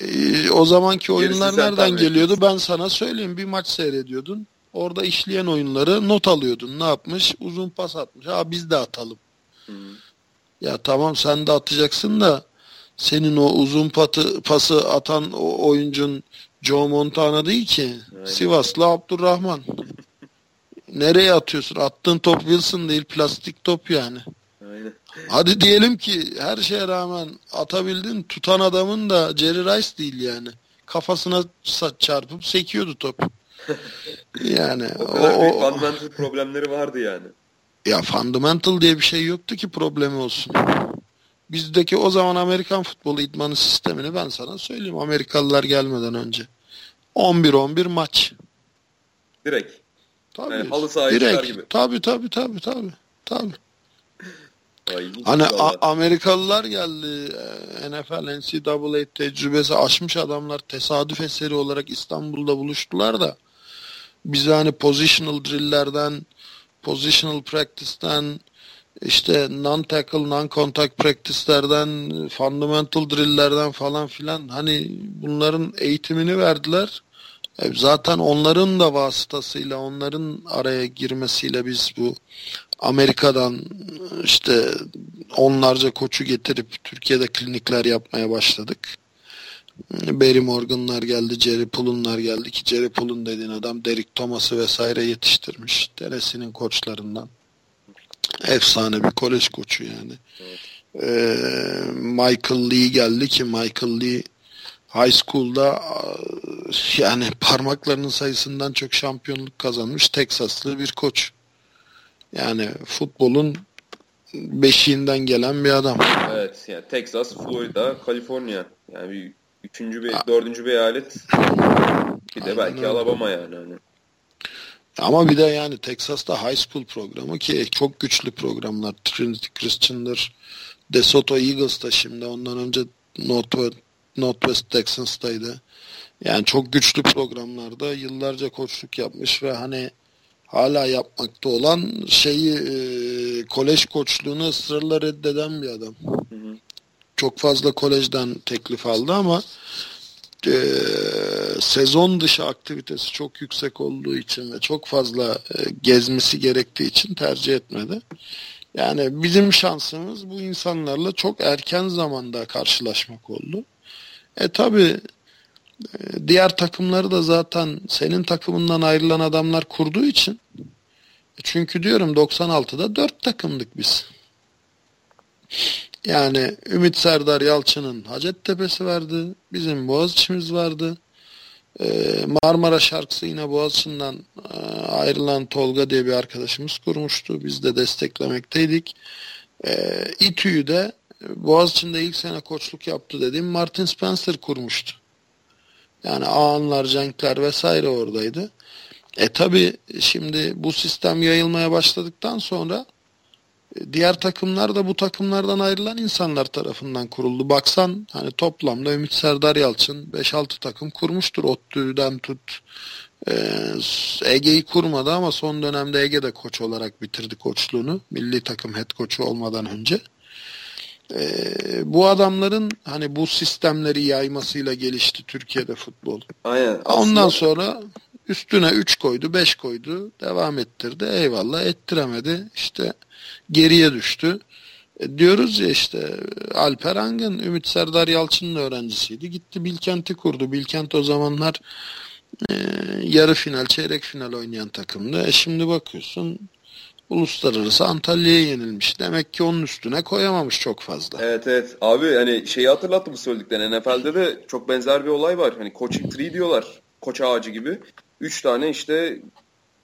e, o zamanki oyunlar nereden geliyordu? Ben sana söyleyeyim. Bir maç seyrediyordun. Orada işleyen oyunları not alıyordun. Ne yapmış? Uzun pas atmış. Ha biz de atalım. Ya tamam sen de atacaksın da senin o uzun patı, pası atan o oyuncun Joe Montana değil ki. Aynen. Sivaslı Abdurrahman. Nereye atıyorsun? Attığın top Wilson değil plastik top yani. Aynen. Hadi diyelim ki her şeye rağmen atabildin. Tutan adamın da Jerry Rice değil yani. Kafasına çarpıp sekiyordu top.
yani o o, fundamental problemleri vardı yani.
Ya fundamental diye bir şey yoktu ki problemi olsun. Bizdeki o zaman Amerikan futbolu idmanı sistemini ben sana söyleyeyim. Amerikalılar gelmeden önce. 11-11 maç.
Direkt.
Tabii. Yani halı saha direkt. gibi. Tabii tabii tabii tabii. Tabii. hani Amerikalılar geldi e, NFL, NCAA tecrübesi aşmış adamlar tesadüf eseri olarak İstanbul'da buluştular da biz hani positional drill'lerden positional practice'ten işte non-tackle, non-contact practice'lerden, fundamental drill'lerden falan filan hani bunların eğitimini verdiler. E, zaten onların da vasıtasıyla, onların araya girmesiyle biz bu Amerika'dan işte onlarca koçu getirip Türkiye'de klinikler yapmaya başladık. Barry Morgan'lar geldi, Jerry Pullen'lar geldi ki Jerry Pullen dediğin adam Derek Thomas'ı vesaire yetiştirmiş. Teresinin koçlarından. Efsane bir kolej koçu yani. Evet. Ee, Michael Lee geldi ki Michael Lee high school'da yani parmaklarının sayısından çok şampiyonluk kazanmış Teksaslı bir koç. Yani futbolun beşiğinden gelen bir adam.
Evet yani Texas, Florida, Kaliforniya. Yani bir Üçüncü bir, dördüncü bir eyalet. Bir de Aynen belki öyle. Alabama yani. Hani.
Ama bir de yani Texas'ta high school programı ki çok güçlü programlar. Trinity Christian'dır. DeSoto Eagles da şimdi ondan önce Northwest, Northwest Texans'taydı. Yani çok güçlü programlarda yıllarca koçluk yapmış ve hani hala yapmakta olan şeyi e, kolej koçluğunu ısrarla reddeden bir adam. Hı hı çok fazla kolejden teklif aldı ama e, sezon dışı aktivitesi çok yüksek olduğu için ve çok fazla e, gezmesi gerektiği için tercih etmedi. Yani bizim şansımız bu insanlarla çok erken zamanda karşılaşmak oldu. E tabi e, diğer takımları da zaten senin takımından ayrılan adamlar kurduğu için e, çünkü diyorum 96'da 4 takımdık biz. Yani Ümit Serdar Yalçın'ın Hacettepe'si vardı. Bizim Boğaziçi'miz vardı. Ee, Marmara şarkısı yine Boğaziçi'nden e, ayrılan Tolga diye bir arkadaşımız kurmuştu. Biz de desteklemekteydik. Ee, İTÜ'yü de Boğaziçi'nde ilk sene koçluk yaptı dediğim Martin Spencer kurmuştu. Yani Ağanlar, Cenkler vesaire oradaydı. E tabi şimdi bu sistem yayılmaya başladıktan sonra diğer takımlar da bu takımlardan ayrılan insanlar tarafından kuruldu. Baksan hani toplamda Ümit Serdar Yalçın 5-6 takım kurmuştur. ODTÜ'den tut e, Ege'yi kurmadı ama son dönemde Ege'de koç olarak bitirdi koçluğunu. Milli takım head koçu olmadan önce. E, bu adamların hani bu sistemleri yaymasıyla gelişti Türkiye'de futbol.
Aynen.
Aslında... Ondan sonra üstüne 3 koydu, 5 koydu, devam ettirdi. Eyvallah ettiremedi. İşte geriye düştü. E, diyoruz ya işte Alper Angın, Ümit Serdar Yalçın'ın öğrencisiydi. Gitti Bilkent'i kurdu. Bilkent o zamanlar e, yarı final, çeyrek final oynayan takımdı. E şimdi bakıyorsun uluslararası Antalya'ya yenilmiş. Demek ki onun üstüne koyamamış çok fazla.
Evet evet. Abi hani şeyi hatırlattı bu söylediklerini. NFL'de de çok benzer bir olay var. Hani coaching tree diyorlar. Koç ağacı gibi. Üç tane işte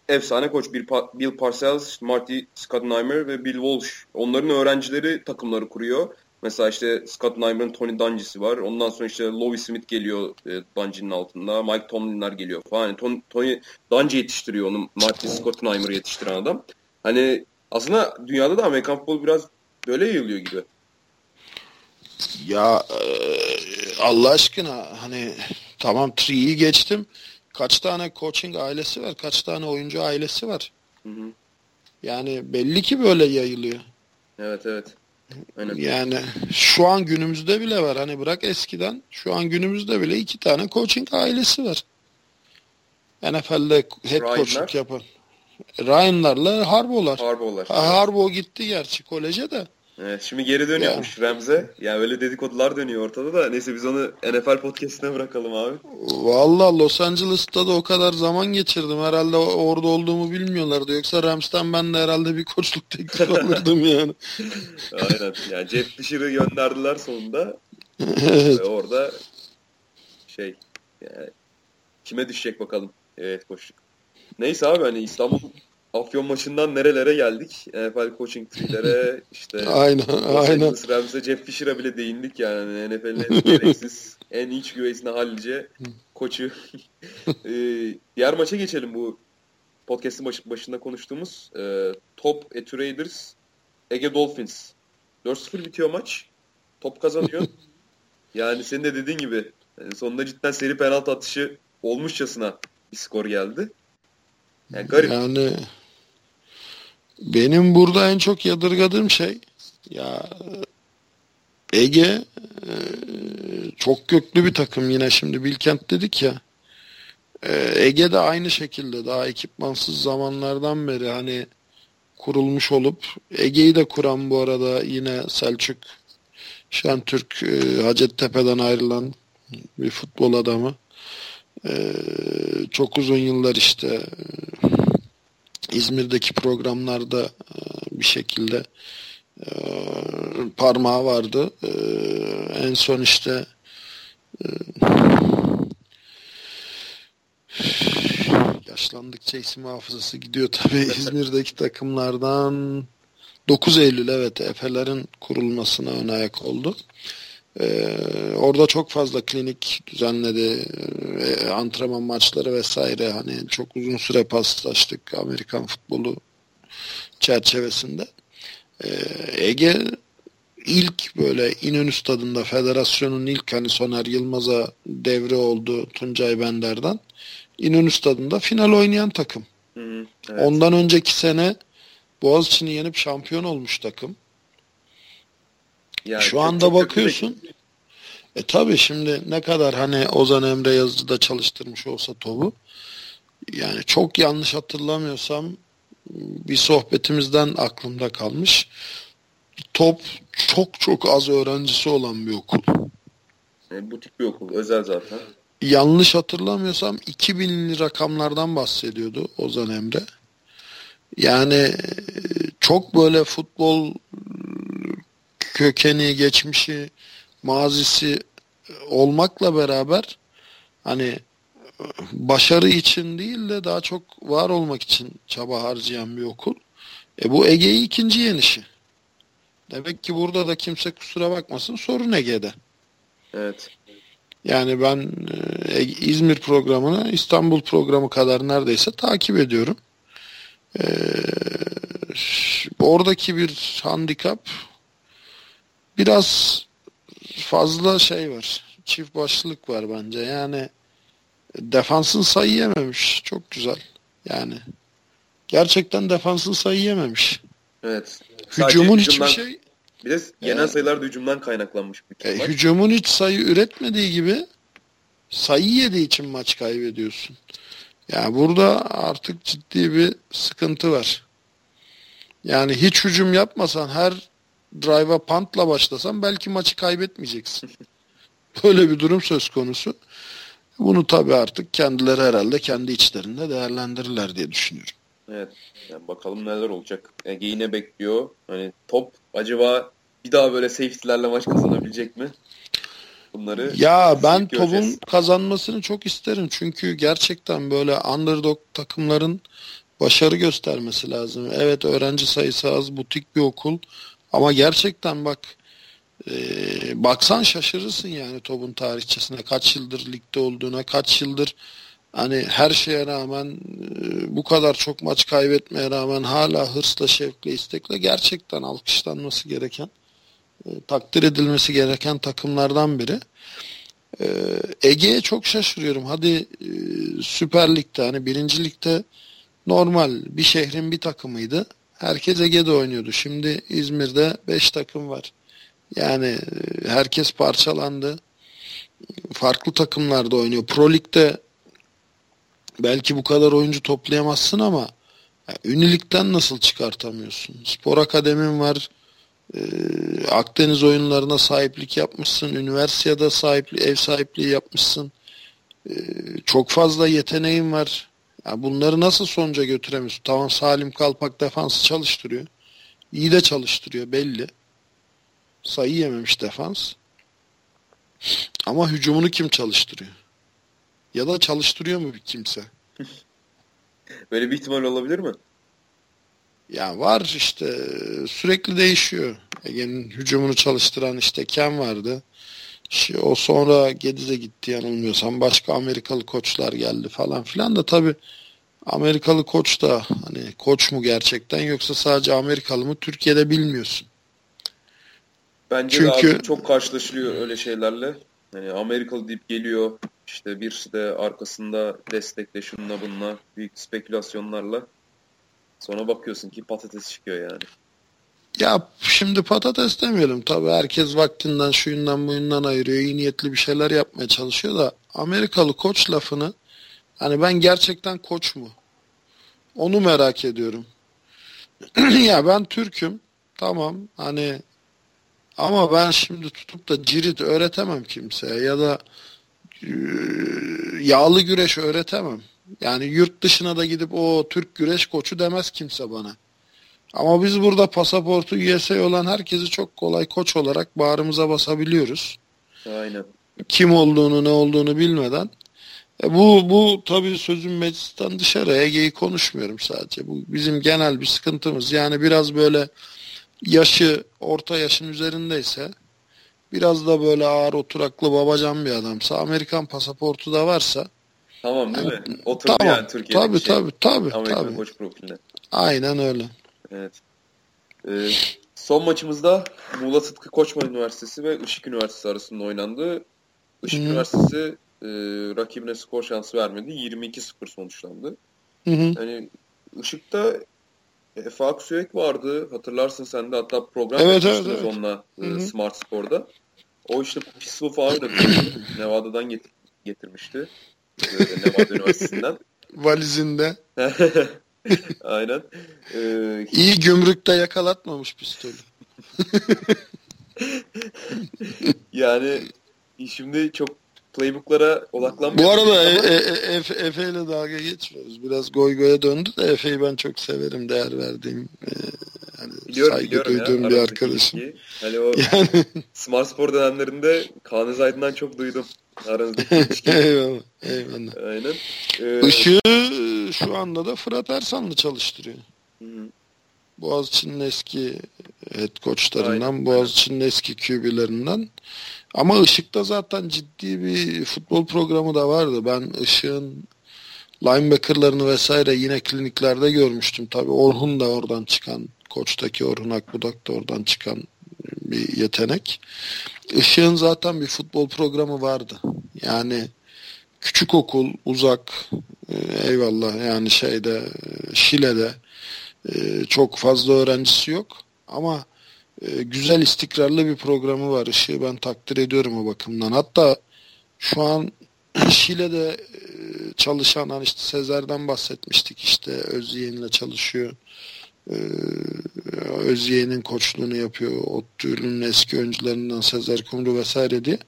efsane koç Bill Parcells, Marty Schottenheimer ve Bill Walsh. Onların öğrencileri takımları kuruyor. Mesela işte Scott Nyman'ın Tony Dungy'si var. Ondan sonra işte Lovie Smith geliyor e, Dungy'nin altında. Mike Tomlin'ler geliyor falan. Yani Tony, Tony Dungy yetiştiriyor onu. Marty Scott Nymer'ı yetiştiren adam. Hani aslında dünyada da Amerikan futbolu biraz böyle yayılıyor gibi.
Ya e, Allah aşkına hani tamam Tree'yi geçtim. Kaç tane coaching ailesi var? Kaç tane oyuncu ailesi var? Hı hı. Yani belli ki böyle yayılıyor.
Evet evet.
Aynen. Yani şu an günümüzde bile var. Hani bırak eskiden şu an günümüzde bile iki tane coaching ailesi var. NFL'de head coachluk yapan. Ryan'larla Harbo'lar.
Harbo'lar.
Ha, Harbo gitti gerçi koleje de.
Evet şimdi geri dönüyormuş ya. Remze. Yani öyle dedikodular dönüyor ortada da. Neyse biz onu NFL podcastine bırakalım abi.
Valla Los Angeles'ta da o kadar zaman geçirdim. Herhalde orada olduğumu bilmiyorlardı. Yoksa Rams'ten ben de herhalde bir koçluk teklif alırdım yani.
Aynen. Yani Jeff Fisher'ı gönderdiler sonunda. evet. Ve orada şey yani kime düşecek bakalım. Evet koçluk. Neyse abi hani İstanbul Afyon maçından nerelere geldik? NFL coaching tree'lere işte
aynen, aynen.
Rams'e Jeff Fisher'a bile değindik yani NFL'in en gereksiz, en iç güveysine hallice koçu. ee, diğer maça geçelim bu podcast'ın baş, başında konuştuğumuz e, Top Etu Raiders Ege Dolphins. 4-0 bitiyor maç. Top kazanıyor. yani senin de dediğin gibi yani sonunda cidden seri penaltı atışı olmuşçasına bir skor geldi.
Yani garip. Yani benim burada en çok yadırgadığım şey ya Ege e, çok köklü bir takım yine şimdi Bilkent dedik ya e, Ege de aynı şekilde daha ekipmansız zamanlardan beri hani kurulmuş olup Ege'yi de kuran bu arada yine Selçuk Şentürk e, Hacettepe'den ayrılan bir futbol adamı. çok uzun yıllar işte İzmir'deki programlarda e, bir şekilde e, parmağı vardı. E, en son işte yaşlandıkça isim hafızası gidiyor tabii İzmir'deki takımlardan 9 Eylül evet Efe'lerin kurulmasına ön ayak oldu. Ee, orada çok fazla klinik düzenledi, e, antrenman maçları vesaire hani çok uzun süre paslaştık Amerikan futbolu çerçevesinde. Ee, Ege ilk böyle İnönü stadında federasyonun ilk hani Soner Yılmaz'a devre oldu Tuncay Bender'den. İnönü stadında final oynayan takım. Hı evet. Ondan önceki sene Boğaziçi'ni yenip şampiyon olmuş takım. Yani Şu anda bakıyorsun. E tabi şimdi ne kadar hani Ozan Emre Yazıcı'da çalıştırmış olsa topu yani çok yanlış hatırlamıyorsam bir sohbetimizden aklımda kalmış. Top çok çok az öğrencisi olan bir okul.
E, butik bir okul. Özel zaten.
Yanlış hatırlamıyorsam 2000'li rakamlardan bahsediyordu Ozan Emre. Yani e, çok böyle futbol kökeni, geçmişi, mazisi olmakla beraber hani başarı için değil de daha çok var olmak için çaba harcayan bir okul. E bu Ege'yi ikinci yenişi. Demek ki burada da kimse kusura bakmasın sorun Ege'de.
Evet.
Yani ben e, İzmir programını İstanbul programı kadar neredeyse takip ediyorum. E, oradaki bir handikap biraz fazla şey var. Çift başlılık var bence. Yani defansın sayı yememiş. Çok güzel. Yani gerçekten defansın sayı yememiş.
Evet.
Hücumun hiçbir şey
bir de genel evet. sayılar da hücumdan kaynaklanmış
bir e, Hücumun hiç sayı üretmediği gibi sayı yediği için maç kaybediyorsun. Yani burada artık ciddi bir sıkıntı var. Yani hiç hücum yapmasan her drive'a puntla başlasan belki maçı kaybetmeyeceksin. Böyle bir durum söz konusu. Bunu tabii artık kendileri herhalde kendi içlerinde değerlendirirler diye düşünüyorum.
Evet. Yani bakalım neler olacak. Ege yine bekliyor. Hani top acaba bir daha böyle safety'lerle maç kazanabilecek mi? Bunları
ya ben topun kazanmasını çok isterim. Çünkü gerçekten böyle underdog takımların başarı göstermesi lazım. Evet öğrenci sayısı az, butik bir okul. Ama gerçekten bak e, baksan şaşırırsın yani topun tarihçesine. Kaç yıldır ligde olduğuna, kaç yıldır hani her şeye rağmen e, bu kadar çok maç kaybetmeye rağmen hala hırsla, şevkle, istekle gerçekten alkışlanması gereken e, takdir edilmesi gereken takımlardan biri. E, Ege'ye çok şaşırıyorum. Hadi e, Süper Lig'de hani birinci ligde normal bir şehrin bir takımıydı. Herkes Ege'de oynuyordu. Şimdi İzmir'de 5 takım var. Yani e, herkes parçalandı. Farklı takımlarda oynuyor. Pro Lig'de belki bu kadar oyuncu toplayamazsın ama yani Ünilik'ten nasıl çıkartamıyorsun? Spor akademin var. Ee, Akdeniz oyunlarına sahiplik yapmışsın. Üniversitede sahipli, ev sahipliği yapmışsın. Ee, çok fazla yeteneğin var. Yani bunları nasıl sonuca götüremiyorsun? Tamam Salim Kalpak defansı çalıştırıyor. İyi de çalıştırıyor belli. Sayı yememiş defans. Ama hücumunu kim çalıştırıyor? Ya da çalıştırıyor mu bir kimse?
Böyle bir ihtimal olabilir mi?
Ya var işte sürekli değişiyor. Ege'nin hücumunu çalıştıran işte Ken vardı. İşte o sonra Gediz'e gitti yanılmıyorsam. Başka Amerikalı koçlar geldi falan filan da tabi Amerikalı koç da hani koç mu gerçekten yoksa sadece Amerikalı mı Türkiye'de bilmiyorsun.
Bence Çünkü... de çok karşılaşılıyor öyle şeylerle. Hani Amerikalı deyip geliyor işte bir de arkasında destekle şununla bununla büyük spekülasyonlarla sonra bakıyorsun ki patates çıkıyor yani.
Ya şimdi patates demeyelim tabii herkes vaktinden şuyundan buyundan ayırıyor iyi niyetli bir şeyler yapmaya çalışıyor da Amerikalı koç lafını hani ben gerçekten koç mu? Onu merak ediyorum. ya ben Türk'üm tamam hani ama ben şimdi tutup da cirit öğretemem kimseye ya da e, yağlı güreş öğretemem. Yani yurt dışına da gidip o Türk güreş koçu demez kimse bana. Ama biz burada pasaportu USA olan herkesi çok kolay koç olarak bağrımıza basabiliyoruz.
Aynen.
Kim olduğunu ne olduğunu bilmeden. E bu bu tabii sözüm meclisten dışarı Ege'yi konuşmuyorum sadece. Bu bizim genel bir sıkıntımız. Yani biraz böyle yaşı orta yaşın üzerindeyse biraz da böyle ağır oturaklı babacan bir adamsa Amerikan pasaportu da varsa
Tamam değil yani, mi? Oturdu tamam, yani Türkiye'de
tabii, şey. Tabii tabii
Amerikan
tabii.
koç profiline.
Aynen öyle.
Evet. Ee, son maçımızda Muğla Sıtkı Koçman Üniversitesi ve Işık Üniversitesi arasında oynandı. Işık Hı-hı. Üniversitesi e, rakibine skor şansı vermedi. 22-0 sonuçlandı. Hı-hı. Yani Işık'ta Efe Aksüyek vardı. Hatırlarsın sen de hatta program
evet, evet, evet.
onunla e, Smart Spor'da. O işte Pistol Fire da Nevada'dan get- getirmişti. E, Nevada Üniversitesi'nden.
Valizinde.
Aynen.
Ee, İyi gümrükte yakalatmamış pistolü.
yani şimdi çok playbooklara odaklanmıyoruz.
Bu arada ama... e, e, Efe, ile dalga geçmiyoruz. Biraz goy goya döndü de Efe'yi ben çok severim. Değer verdiğim e, hani biliyorum, saygı biliyorum duyduğum ya, bir arkadaşım.
Hani o yani... Smart Spor dönemlerinde Kaan Özaydın'dan çok duydum. Aranızdaki
eyvallah. Eyvallah.
Aynen.
Ee... Işığı şu anda da Fırat Ersanlı çalıştırıyor. Hı hı. Boğaziçi'nin eski head coachlarından, Boğaziçi'nin eski QB'lerinden. Ama Işık'ta zaten ciddi bir futbol programı da vardı. Ben Işık'ın linebackerlarını vesaire yine kliniklerde görmüştüm. Tabii Orhun da oradan çıkan, koçtaki Orhun Akbudak da oradan çıkan bir yetenek. Işık'ın zaten bir futbol programı vardı. Yani küçük okul, uzak, e, eyvallah yani şeyde, Şile'de e, çok fazla öğrencisi yok. Ama e, güzel istikrarlı bir programı var. Işığı ben takdir ediyorum o bakımdan. Hatta şu an Şile'de çalışan hani işte Sezer'den bahsetmiştik işte Özyeğin'le çalışıyor. Ee, Özyeğin'in koçluğunu yapıyor. Ottür'ün eski oyuncularından Sezer Kumru vesaire diye.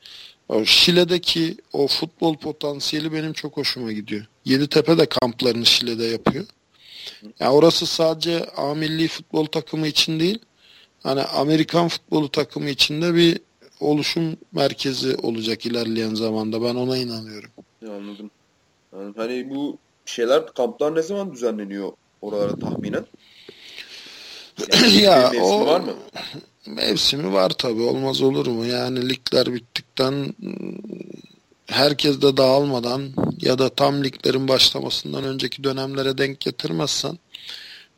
Şile'deki o futbol potansiyeli benim çok hoşuma gidiyor. Yeditepe de kamplarını Şile'de yapıyor. Yani orası sadece A milli futbol takımı için değil, hani Amerikan futbolu takımı için de bir oluşum merkezi olacak ilerleyen zamanda. Ben ona inanıyorum.
Ya anladım. Yani hani bu şeyler, kamplar ne zaman düzenleniyor oralara tahminen?
Yani ya o var mı? Mevsimi var tabi olmaz olur mu? Yani ligler bittikten herkes de dağılmadan ya da tam liglerin başlamasından önceki dönemlere denk getirmezsen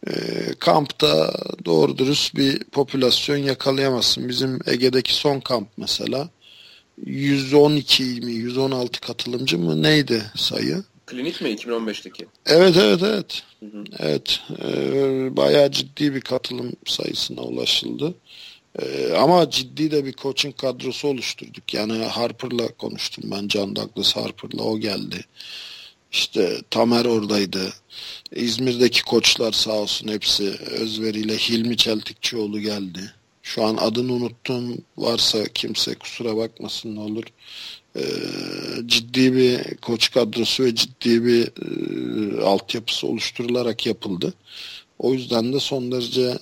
e, kampta doğru dürüst bir popülasyon yakalayamazsın. Bizim Ege'deki son kamp mesela 112 mi 116 katılımcı mı neydi sayı?
Klinik mi 2015'teki?
Evet evet evet. Hı hı. Evet. E, bayağı ciddi bir katılım sayısına ulaşıldı. E, ama ciddi de bir coaching kadrosu oluşturduk. Yani Harper'la konuştum ben. John Douglas Harper'la o geldi. İşte Tamer oradaydı. İzmir'deki koçlar sağ olsun hepsi özveriyle Hilmi Çeltikçioğlu geldi. Şu an adını unuttum. Varsa kimse kusura bakmasın ne olur. Ee, ciddi bir koç kadrosu ve ciddi bir e, altyapısı oluşturularak yapıldı. O yüzden de son derece e,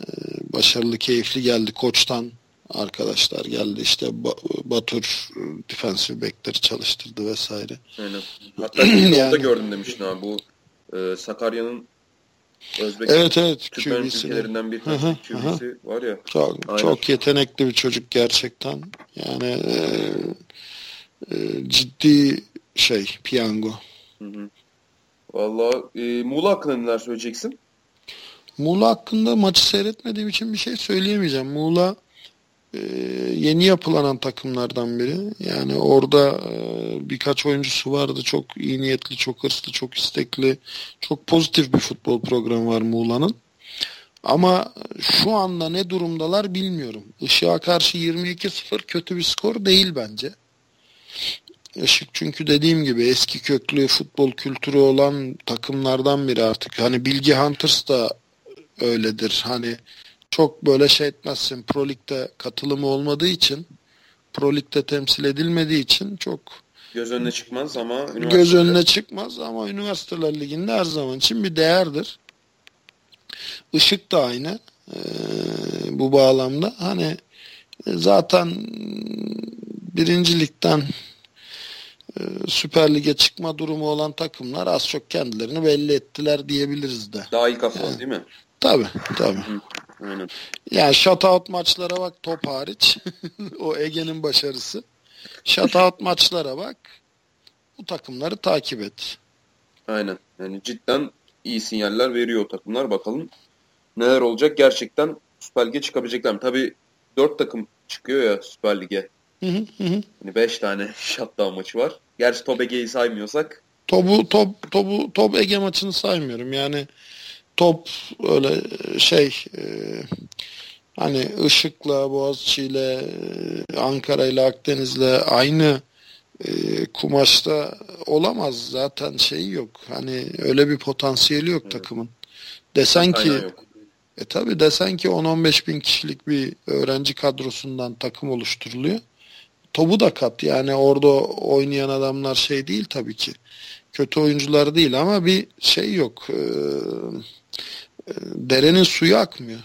başarılı, keyifli geldi. Koçtan arkadaşlar geldi. İşte Batur e, defensive back'leri çalıştırdı vesaire.
Aynen. Hatta yani, gördüm demiştin abi bu e, Sakarya'nın Özbek
evet, evet,
ülkelerinden bir tanesi QB'si var ya.
Çok, çok yetenekli bir çocuk gerçekten. Yani e, e, ciddi şey piyango.
Hı hı. Valla e, Muğla hakkında neler söyleyeceksin?
Muğla hakkında maçı seyretmediğim için bir şey söyleyemeyeceğim. Muğla e, yeni yapılanan takımlardan biri. Yani orada e, birkaç oyuncusu vardı. Çok iyi niyetli, çok hırslı, çok istekli, çok pozitif bir futbol programı var Muğla'nın. Ama şu anda ne durumdalar bilmiyorum. Işık'a karşı 22-0 kötü bir skor değil bence. Işık çünkü dediğim gibi eski köklü futbol kültürü olan takımlardan biri artık. Hani Bilgi Hunters da öyledir. Hani çok böyle şey etmezsin. Pro Lig'de katılımı olmadığı için Pro Lig'de temsil edilmediği için çok
göz önüne çıkmaz ama
göz önüne çıkmaz ama üniversiteler liginde her zaman için bir değerdir. Işık da aynı ee, bu bağlamda. Hani zaten birincilikten e, Süper Lig'e çıkma durumu olan takımlar az çok kendilerini belli ettiler diyebiliriz de.
Daha iyi kafalı yani, değil mi?
Tabii tabii. Aynen. Yani shutout maçlara bak top hariç. o Ege'nin başarısı. Shutout maçlara bak. Bu takımları takip et.
Aynen. Yani cidden iyi sinyaller veriyor o takımlar. Bakalım neler olacak. Gerçekten Süper Lig'e çıkabilecekler mi? Tabii dört takım çıkıyor ya Süper Lig'e. Hani beş tane shutdown maçı var. Gerçi Top Ege'yi saymıyorsak.
Topu, top, topu, top Ege maçını saymıyorum. Yani top öyle şey e, hani Işık'la Boğaziçi'yle e, Ankara'yla Akdeniz'le aynı e, kumaşta olamaz zaten şey yok. Hani öyle bir potansiyeli yok evet. takımın. Desen ki e tabi desen ki 10-15 bin kişilik bir öğrenci kadrosundan takım oluşturuluyor. Topu da kat yani orada oynayan adamlar şey değil tabii ki. Kötü oyuncular değil ama bir şey yok. Ee, derenin suyu akmıyor.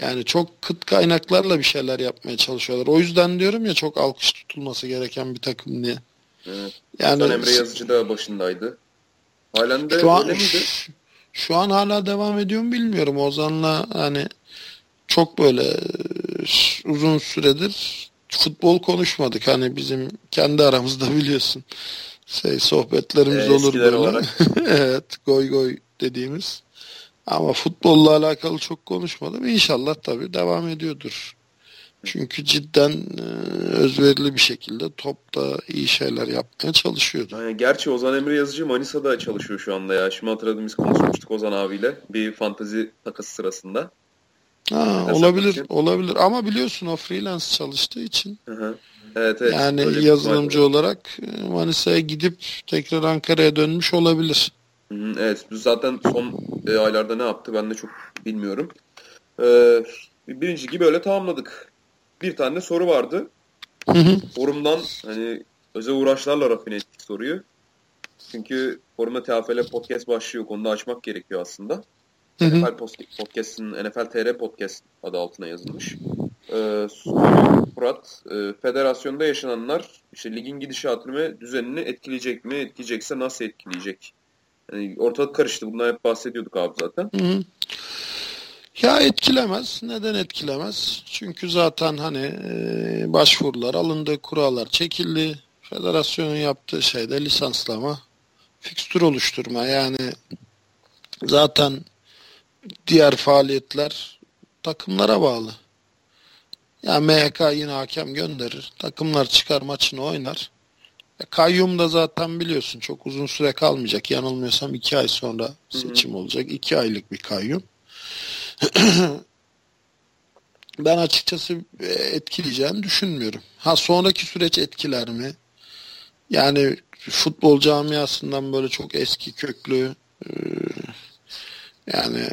Yani çok kıt kaynaklarla bir şeyler yapmaya çalışıyorlar. O yüzden diyorum ya çok alkış tutulması gereken bir takım diye.
Evet. Yani Ozan Emre Yazıcı da başındaydı. Halen de
şu an, miydi? Şu, şu an hala devam ediyor mu bilmiyorum. Ozan'la hani çok böyle uzun süredir futbol konuşmadık. Hani bizim kendi aramızda biliyorsun. Şey sohbetlerimiz ee, olur böyle. evet, goy goy dediğimiz. Ama futbolla alakalı çok konuşmadım. İnşallah tabii devam ediyordur. Çünkü cidden e, özverili bir şekilde topta iyi şeyler yapmaya çalışıyordu.
Yani gerçi Ozan Emre Yazıcı Manisa'da çalışıyor şu anda ya. Şimdi hatırladım biz konuşmuştuk Ozan abiyle bir fantazi takası sırasında.
Ha, olabilir, için. olabilir. Ama biliyorsun o freelance çalıştığı için.
Hı hı. Evet, evet.
Yani yazılımcı olarak e, Manisa'ya gidip tekrar Ankara'ya dönmüş olabilir.
Evet zaten son e, aylarda ne yaptı ben de çok bilmiyorum. Ee, birinci gibi öyle tamamladık. Bir tane soru vardı. Forumdan hani özel uğraşlarla rafine ettik soruyu. Çünkü forumda TFL podcast başlıyor. Konuda açmak gerekiyor aslında. Hı hı. NFL Podcast'ın NFL TR Podcast adı altına yazılmış. Ee, Murat, e, federasyonda yaşananlar işte ligin gidişatını ve düzenini etkileyecek mi? Etkileyecekse nasıl etkileyecek? Yani ortalık karıştı. Bundan hep bahsediyorduk abi zaten. Hı hı.
Ya etkilemez. Neden etkilemez? Çünkü zaten hani e, başvurular alındı, kurallar çekildi. Federasyonun yaptığı şey de lisanslama, fikstür oluşturma. Yani zaten diğer faaliyetler takımlara bağlı. Ya yani MHK yine hakem gönderir. Takımlar çıkar maçını oynar. E, kayyum da zaten biliyorsun çok uzun süre kalmayacak. Yanılmıyorsam iki ay sonra seçim Hı-hı. olacak. İki aylık bir kayyum. ben açıkçası e, etkileyeceğini düşünmüyorum. Ha sonraki süreç etkiler mi? Yani futbol camiasından böyle çok eski köklü e, yani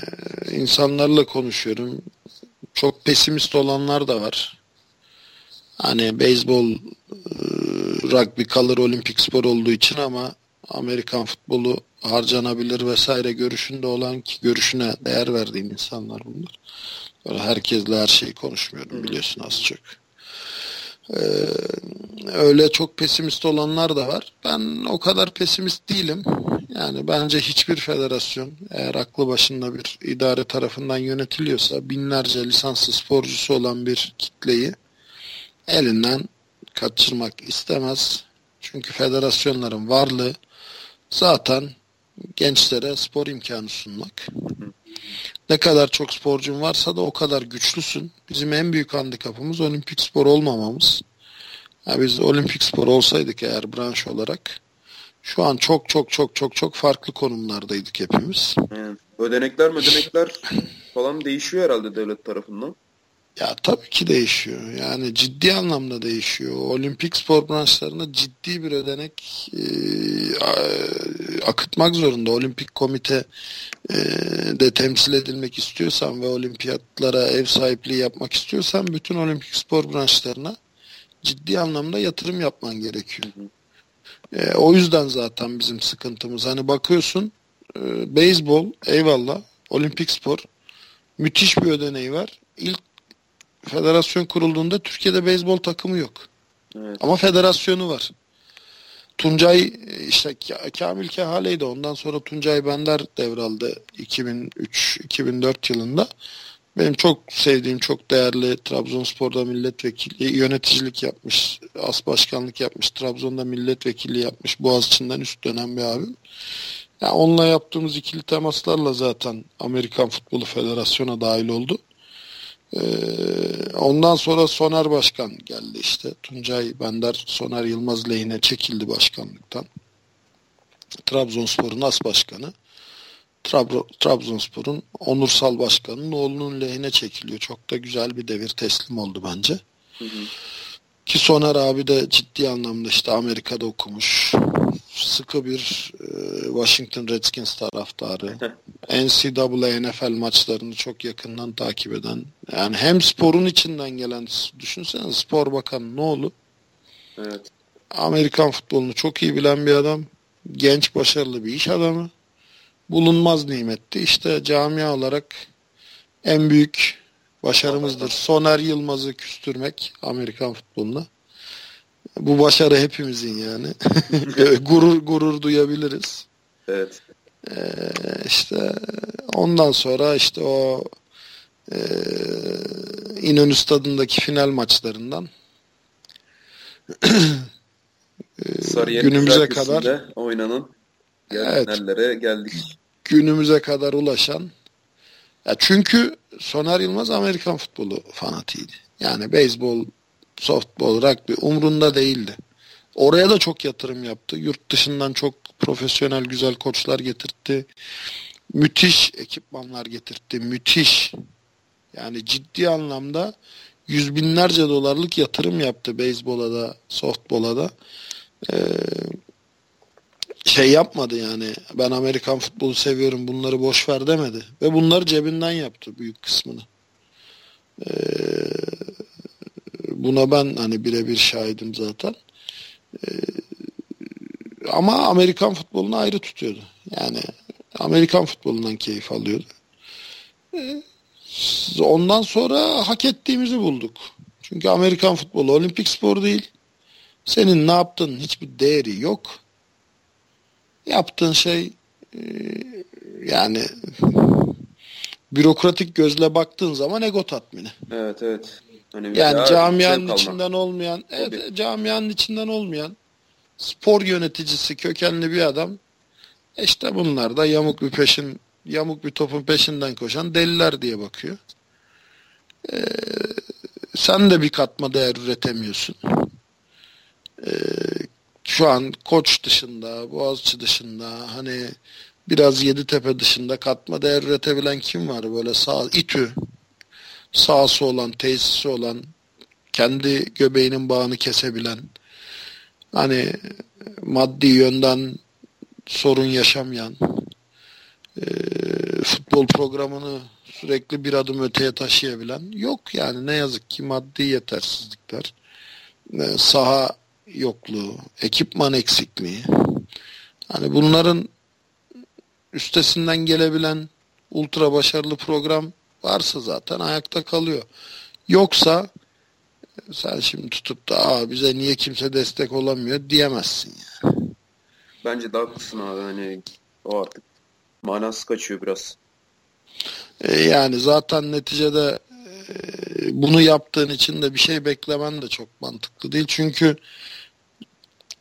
insanlarla konuşuyorum. Çok pesimist olanlar da var. Hani beyzbol, e, rugby kalır olimpik spor olduğu için ama Amerikan futbolu harcanabilir vesaire görüşünde olan ki görüşüne değer verdiğim insanlar bunlar. Böyle herkesle her şeyi konuşmuyorum biliyorsun az çok. Ee, öyle çok pesimist olanlar da var. Ben o kadar pesimist değilim. Yani bence hiçbir federasyon eğer aklı başında bir idare tarafından yönetiliyorsa binlerce lisanslı sporcusu olan bir kitleyi elinden kaçırmak istemez. Çünkü federasyonların varlığı zaten gençlere spor imkanı sunmak. Ne kadar çok sporcun varsa da o kadar güçlüsün. Bizim en büyük handikapımız olimpik spor olmamamız. Yani biz olimpik spor olsaydık eğer branş olarak şu an çok çok çok çok çok farklı konumlardaydık hepimiz.
Yani ödenekler ödenekler falan değişiyor herhalde devlet tarafından.
Ya tabii ki değişiyor. Yani ciddi anlamda değişiyor. Olimpik spor branşlarında ciddi bir ödenek e, akıtmak zorunda. Olimpik komite e, de temsil edilmek istiyorsan ve olimpiyatlara ev sahipliği yapmak istiyorsan bütün olimpik spor branşlarına ciddi anlamda yatırım yapman gerekiyor. E, o yüzden zaten bizim sıkıntımız. Hani bakıyorsun e, beyzbol eyvallah olimpik spor müthiş bir ödeneği var. İlk federasyon kurulduğunda Türkiye'de beyzbol takımı yok. Evet. Ama federasyonu var. Tuncay işte Kamil Kehale'ydi. Ondan sonra Tuncay Bender devraldı 2003-2004 yılında. Benim çok sevdiğim, çok değerli Trabzonspor'da milletvekili, yöneticilik yapmış, as başkanlık yapmış, Trabzon'da milletvekili yapmış, Boğaziçi'nden üst dönem bir abim. Yani onunla yaptığımız ikili temaslarla zaten Amerikan Futbolu Federasyonu'na dahil oldu. Ee, ondan sonra Soner Başkan geldi işte. Tuncay Bender Soner Yılmaz lehine çekildi başkanlıktan. Trabzonspor'un as başkanı. Trabro, Trabzonspor'un onursal başkanının oğlunun lehine çekiliyor. Çok da güzel bir devir teslim oldu bence. Hı hı. Ki Soner abi de ciddi anlamda işte Amerika'da okumuş sıkı bir e, Washington Redskins taraftarı. NCAA NFL maçlarını çok yakından takip eden. Yani hem sporun içinden gelen düşünsene spor bakanı ne olur? Evet. Amerikan futbolunu çok iyi bilen bir adam. Genç başarılı bir iş adamı. Bulunmaz nimetti. İşte camia olarak en büyük başarımızdır. Soner Yılmaz'ı küstürmek Amerikan futboluna. Bu başarı hepimizin yani. gurur gurur duyabiliriz.
Evet.
Ee, işte ondan sonra işte o e, İnönü Stadı'ndaki final maçlarından
Sarıyer günümüze kadar oynanan evet, finallere geldik.
Günümüze kadar ulaşan ya çünkü Soner Yılmaz Amerikan futbolu fanatiydi. Yani beyzbol softball, rugby umrunda değildi. Oraya da çok yatırım yaptı. Yurt dışından çok profesyonel güzel koçlar getirtti. Müthiş ekipmanlar getirtti. Müthiş. Yani ciddi anlamda yüz binlerce dolarlık yatırım yaptı beyzbola da, softbola da. Ee, şey yapmadı yani. Ben Amerikan futbolu seviyorum bunları boş ver demedi. Ve bunları cebinden yaptı büyük kısmını. Ee, buna ben hani birebir şahidim zaten. Ee, ama Amerikan futbolunu ayrı tutuyordu. Yani Amerikan futbolundan keyif alıyordu. Ee, ondan sonra hak ettiğimizi bulduk. Çünkü Amerikan futbolu olimpik spor değil. Senin ne yaptığın hiçbir değeri yok. Yaptığın şey e, yani bürokratik gözle baktığın zaman ego tatmini.
Evet evet.
Hani yani camianın içinden olmayan, evet, camianın içinden olmayan spor yöneticisi kökenli bir adam işte bunlar da yamuk bir peşin yamuk bir topun peşinden koşan deliler diye bakıyor. Ee, sen de bir katma değer üretemiyorsun. Ee, şu an Koç dışında, Boğaziçi dışında hani biraz Yeditepe dışında katma değer üretebilen kim var? Böyle sağ İTÜ sahası olan, tesisi olan, kendi göbeğinin bağını kesebilen hani maddi yönden sorun yaşamayan e, futbol programını sürekli bir adım öteye taşıyabilen yok yani. Ne yazık ki maddi yetersizlikler e, saha yokluğu ekipman eksikliği hani bunların üstesinden gelebilen ultra başarılı program varsa zaten ayakta kalıyor. Yoksa sen şimdi tutup da Aa, bize niye kimse destek olamıyor diyemezsin yani.
Bence daha haklısın abi hani o artık manası kaçıyor biraz.
E, yani zaten neticede e, bunu yaptığın için de bir şey beklemen de çok mantıklı değil. Çünkü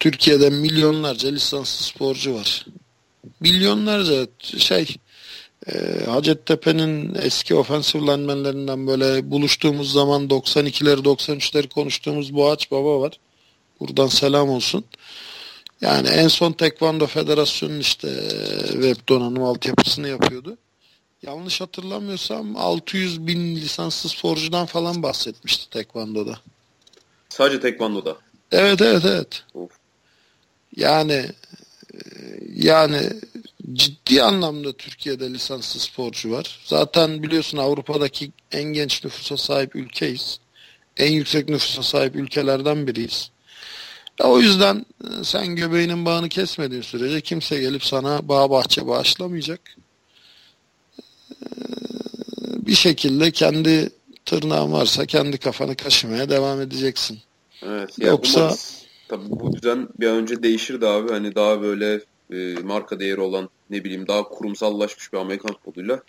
Türkiye'de milyonlarca lisanslı sporcu var. Milyonlarca şey e, Hacettepe'nin eski ofensif linemenlerinden böyle buluştuğumuz zaman 92'leri 93'leri konuştuğumuz Boğaç Baba var. Buradan selam olsun. Yani en son Tekvando Federasyonu'nun işte e, web donanım altyapısını yapıyordu. Yanlış hatırlamıyorsam 600 bin lisanslı sporcudan falan bahsetmişti Tekvando'da.
Sadece Tekvando'da.
Evet evet evet. Of. Yani e, yani ciddi anlamda Türkiye'de lisanslı sporcu var. Zaten biliyorsun Avrupa'daki en genç nüfusa sahip ülkeyiz. En yüksek nüfusa sahip ülkelerden biriyiz. Ya o yüzden e, sen göbeğinin bağını kesmediğin sürece kimse gelip sana bağ bahçe bağışlamayacak. E, bir şekilde kendi tırnağın varsa kendi kafanı kaşımaya devam edeceksin.
Evet. Yoksa umarız, tabii bu düzen bir an önce değişirdi abi. Hani daha böyle e, marka değeri olan ne bileyim daha kurumsallaşmış bir Amerikan futboluyla.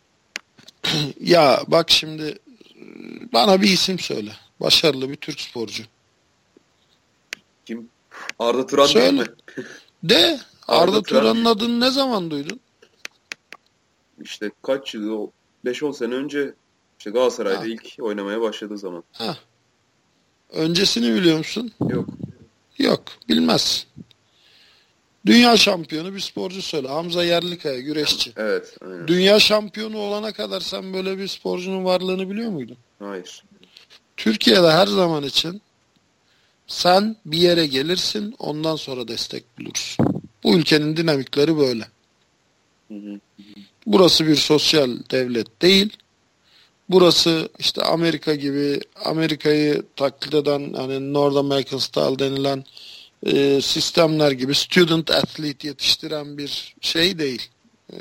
ya bak şimdi bana bir isim söyle. Başarılı bir Türk sporcu.
Kim? Arda Turan söyle. değil mi?
De. Arda, Arda Turan'ın adını ne zaman duydun?
İşte kaç yıl, 5-10 sene önce işte Galatasaray'da ha. ilk oynamaya başladığı zaman. Ha.
Öncesini biliyor musun?
Yok.
Yok. Bilmez. Dünya şampiyonu bir sporcu söyle. Hamza Yerlikaya güreşçi.
Evet. Aynen.
Dünya şampiyonu olana kadar sen böyle bir sporcunun varlığını biliyor muydun?
Hayır.
Türkiye'de her zaman için sen bir yere gelirsin ondan sonra destek bulursun. Bu ülkenin dinamikleri böyle. Hı hı. Burası bir sosyal devlet değil. Burası işte Amerika gibi Amerika'yı taklit eden hani North American Style denilen e, sistemler gibi student athlete yetiştiren bir şey değil. E,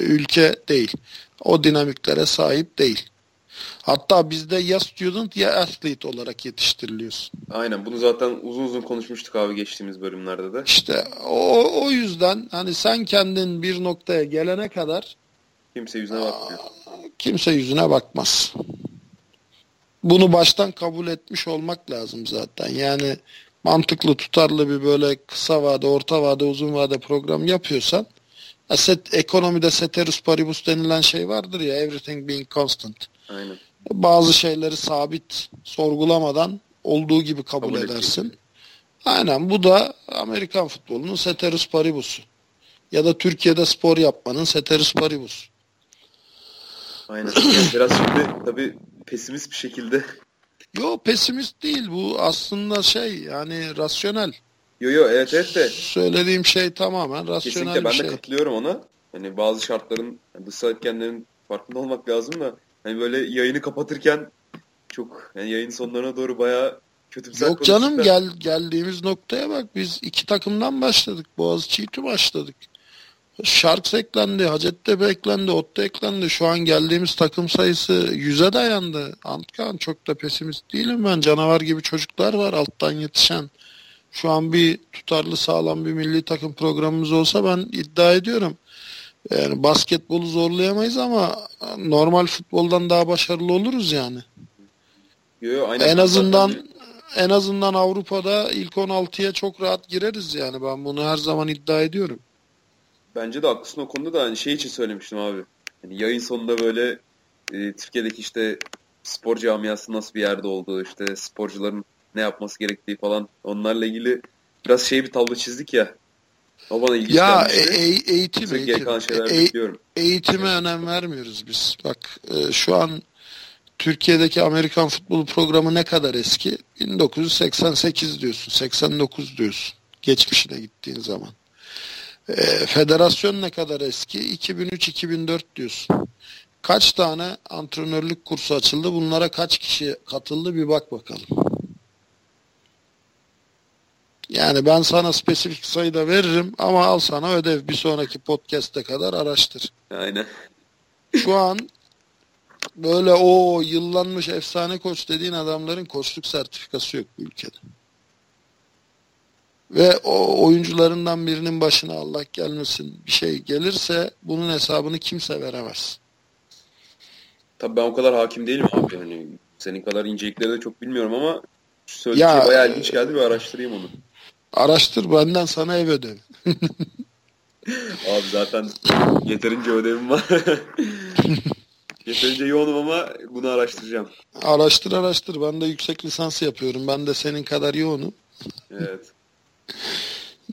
ülke değil. O dinamiklere sahip değil. Hatta bizde ya student ya athlete olarak yetiştiriliyorsun.
Aynen bunu zaten uzun uzun konuşmuştuk abi geçtiğimiz bölümlerde de.
İşte o, o yüzden hani sen kendin bir noktaya gelene kadar
kimse yüzüne bakmıyor.
Kimse yüzüne bakmaz. Bunu baştan kabul etmiş olmak lazım zaten. Yani mantıklı, tutarlı bir böyle kısa vade, orta vade, uzun vade program yapıyorsan set, ekonomide ceteris paribus denilen şey vardır ya everything being constant.
Aynen.
Bazı şeyleri sabit sorgulamadan olduğu gibi kabul, kabul edersin. Edecek. Aynen bu da Amerikan futbolunun ceteris paribusu. Ya da Türkiye'de spor yapmanın ceteris paribus.
Aynen. Biraz şimdi tabii pesimist bir şekilde
Yo pesimist değil bu aslında şey yani rasyonel.
Yo yo evet evet de.
Söylediğim şey tamamen rasyonel
Kesinlikle ben
bir
de
şey.
katılıyorum ona. Hani bazı şartların dışsal etkenlerin farkında olmak lazım da hani böyle yayını kapatırken çok yani yayın sonlarına doğru bayağı kötümser
Yok canım
konuştuk da-
gel geldiğimiz noktaya bak biz iki takımdan başladık. Boğaziçi İTÜ başladık. Sharks eklendi, Hacettepe eklendi, Otta eklendi. Şu an geldiğimiz takım sayısı yüze dayandı. Antkan çok da pesimist değilim ben. Canavar gibi çocuklar var alttan yetişen. Şu an bir tutarlı sağlam bir milli takım programımız olsa ben iddia ediyorum. Yani basketbolu zorlayamayız ama normal futboldan daha başarılı oluruz yani.
Yo.
En azından
Zaten
en azından Avrupa'da ilk 16'ya çok rahat gireriz yani ben bunu her zaman iddia ediyorum.
Bence de haklısın o konuda da hani şey için söylemiştim abi. Hani yayın sonunda böyle e, Türkiye'deki işte spor camiası nasıl bir yerde olduğu işte sporcuların ne yapması gerektiği falan onlarla ilgili biraz şey bir tablo çizdik ya. O bana ilginç
Ya e-
gelmişti.
e- eğitim eğitim. E-
bekliyorum.
eğitime önem vermiyoruz biz. Bak e, şu an Türkiye'deki Amerikan futbolu programı ne kadar eski? 1988 diyorsun, 89 diyorsun. Geçmişine gittiğin zaman. E, federasyon ne kadar eski? 2003-2004 diyorsun. Kaç tane antrenörlük kursu açıldı? Bunlara kaç kişi katıldı? Bir bak bakalım. Yani ben sana spesifik sayıda veririm ama al sana ödev bir sonraki podcast'e kadar araştır.
Aynen.
Şu an böyle o yıllanmış efsane koç dediğin adamların koçluk sertifikası yok bu ülkede. Ve o oyuncularından birinin başına Allah gelmesin bir şey gelirse bunun hesabını kimse veremez.
Tabii ben o kadar hakim değilim abi. Hani senin kadar incelikleri de çok bilmiyorum ama söylediğin şey bayağı ilginç geldi bir araştırayım onu.
Araştır benden sana ev ödevi.
Abi zaten yeterince ödevim var. yeterince yoğunum ama bunu araştıracağım.
Araştır araştır. Ben de yüksek lisans yapıyorum. Ben de senin kadar yoğunum.
Evet.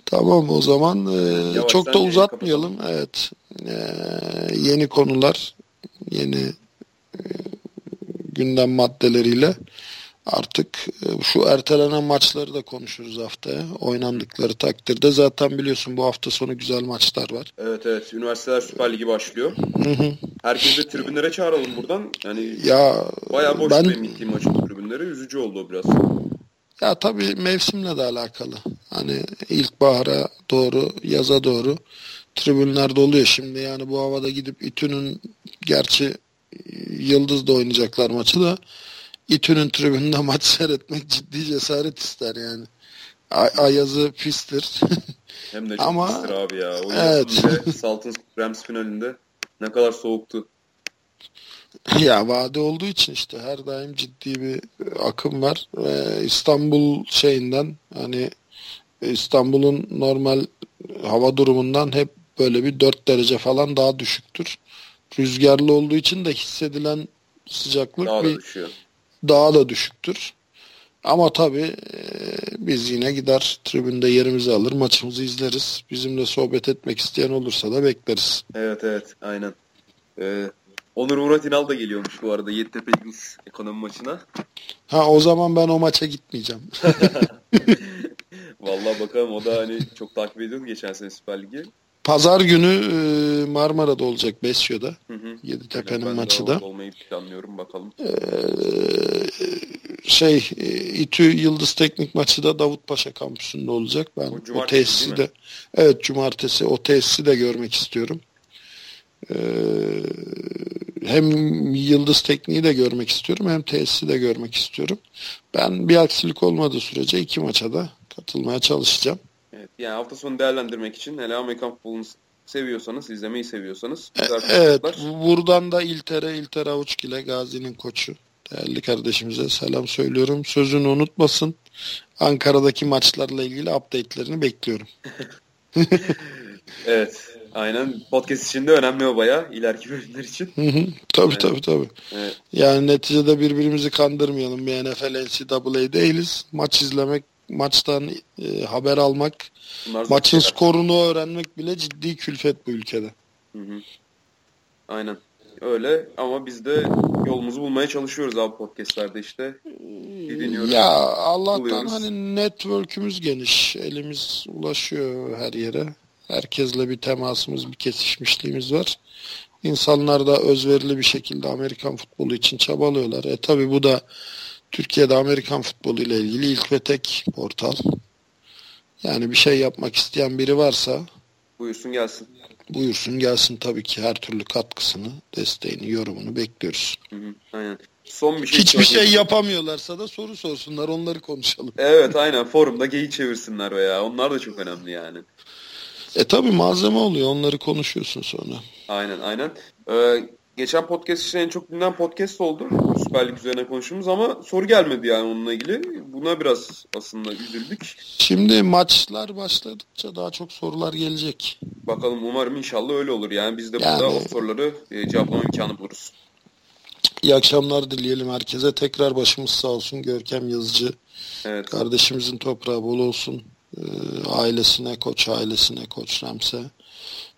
Tamam o zaman e,
Yavaştan
çok da uzatmayalım. Evet. E, yeni konular, yeni e, gündem maddeleriyle artık e, şu ertelenen maçları da konuşuruz haftaya. Oynandıkları takdirde zaten biliyorsun bu hafta sonu güzel maçlar var.
Evet evet. Üniversiteler Süper Ligi başlıyor.
Hı hı.
Herkesi tribünlere çağıralım buradan. Yani
Ya
bayağı boş
ben
gittiğim maçın tribünleri. Üzücü oldu o biraz.
Ya tabii mevsimle de alakalı. Hani ilkbahara doğru, yaza doğru tribünler doluyor şimdi. Yani bu havada gidip İTÜ'nün gerçi Yıldız'da oynayacaklar maçı da İTÜ'nün tribününde maç seyretmek ciddi cesaret ister yani. Ay- Ayazı pistir.
Hem de çok
Ama-
pistir abi ya. O
Evet.
Saltın Rams finalinde ne kadar soğuktu.
ya vade olduğu için işte her daim ciddi bir akım var. Ee, İstanbul şeyinden hani İstanbul'un normal hava durumundan hep böyle bir 4 derece falan daha düşüktür. Rüzgarlı olduğu için de hissedilen sıcaklık
Daha da
bir
düşüyor.
daha da düşüktür. Ama tabii e, biz yine gider tribünde yerimizi alır, maçımızı izleriz. Bizimle sohbet etmek isteyen olursa da bekleriz.
Evet evet aynen. Ee, Onur Murat İnal da geliyormuş bu arada Yeditepe Eagles ekonomi maçına.
Ha o zaman ben o maça gitmeyeceğim.
Vallahi bakalım o da hani çok takip ediyordu geçen sene Süper Ligi.
Pazar günü e, Marmara'da olacak Besyo'da.
Hı hı.
Yeditepe'nin maçı da.
olmayı planlıyorum bakalım.
Ee, şey e, İTÜ Yıldız Teknik maçı da Davutpaşa kampüsünde olacak. Ben
O
o, tesisi de evet cumartesi o tesisi de görmek istiyorum. Ee, hem Yıldız Tekniği de görmek istiyorum hem tesisi de görmek istiyorum. Ben bir aksilik olmadığı sürece iki maça da katılmaya çalışacağım.
Evet, yani hafta sonu değerlendirmek için hele Amerikan futbolunu seviyorsanız, izlemeyi seviyorsanız
E- Evet, buradan da İltere, İltere Avuçgil'e Gazi'nin koçu. Değerli kardeşimize selam söylüyorum. Sözünü unutmasın. Ankara'daki maçlarla ilgili update'lerini bekliyorum.
Evet. Aynen. Podcast için de önemli o bayağı. ileriki bölümler için.
Hı hı. Tabii
Evet.
tabii tabii.
Evet.
Yani neticede birbirimizi kandırmayalım. Bir NFL NCAA değiliz. Maç izlemek, maçtan e, haber almak,
Bunlar
maçın skorunu öğrenmek bile ciddi külfet bu ülkede.
Hı hı. Aynen. Öyle ama biz de yolumuzu bulmaya çalışıyoruz abi podcastlerde işte. deniyoruz.
Ya Allah'tan
buluyoruz.
hani network'ümüz geniş. Elimiz ulaşıyor her yere. Herkesle bir temasımız, bir kesişmişliğimiz var. İnsanlar da özverili bir şekilde Amerikan futbolu için çabalıyorlar. E tabi bu da Türkiye'de Amerikan futbolu ile ilgili ilk ve tek portal. Yani bir şey yapmak isteyen biri varsa
Buyursun gelsin.
buyursun gelsin tabii ki her türlü katkısını, desteğini, yorumunu bekliyoruz.
Hı hı, aynen. Son bir şey
Hiçbir şey yapamıyorlarsa da soru sorsunlar, onları konuşalım.
Evet aynen forumda geyik çevirsinler veya onlar da çok önemli yani.
E tabii malzeme oluyor, onları konuşuyorsun sonra.
Aynen aynen. Ee, geçen podcast için en çok dinlenen podcast oldu. Süper Lig üzerine konuştuğumuz ama soru gelmedi yani onunla ilgili. Buna biraz aslında üzüldük.
Şimdi maçlar başladıkça daha çok sorular gelecek.
Bakalım umarım inşallah öyle olur. Yani biz de
Yani-
burada o soruları e, cevaplama imkanı buluruz.
İyi akşamlar dileyelim herkese. Tekrar başımız sağ olsun. Görkem Yazıcı
Evet.
kardeşimizin toprağı bol olsun. Ee, ailesine, Koç ailesine, Koç Rams'e,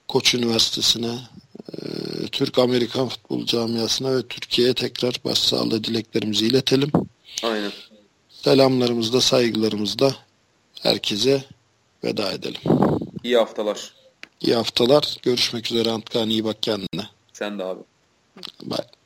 Koç Üniversitesi'ne, e, Türk Amerikan futbol camiasına ve Türkiye'ye tekrar başsağlığı dileklerimizi iletelim.
Aynen.
Selamlarımızda, saygılarımızda herkese veda edelim.
İyi haftalar.
İyi haftalar. Görüşmek üzere Antkan. iyi bak kendine.
Sen de abi.
Bye.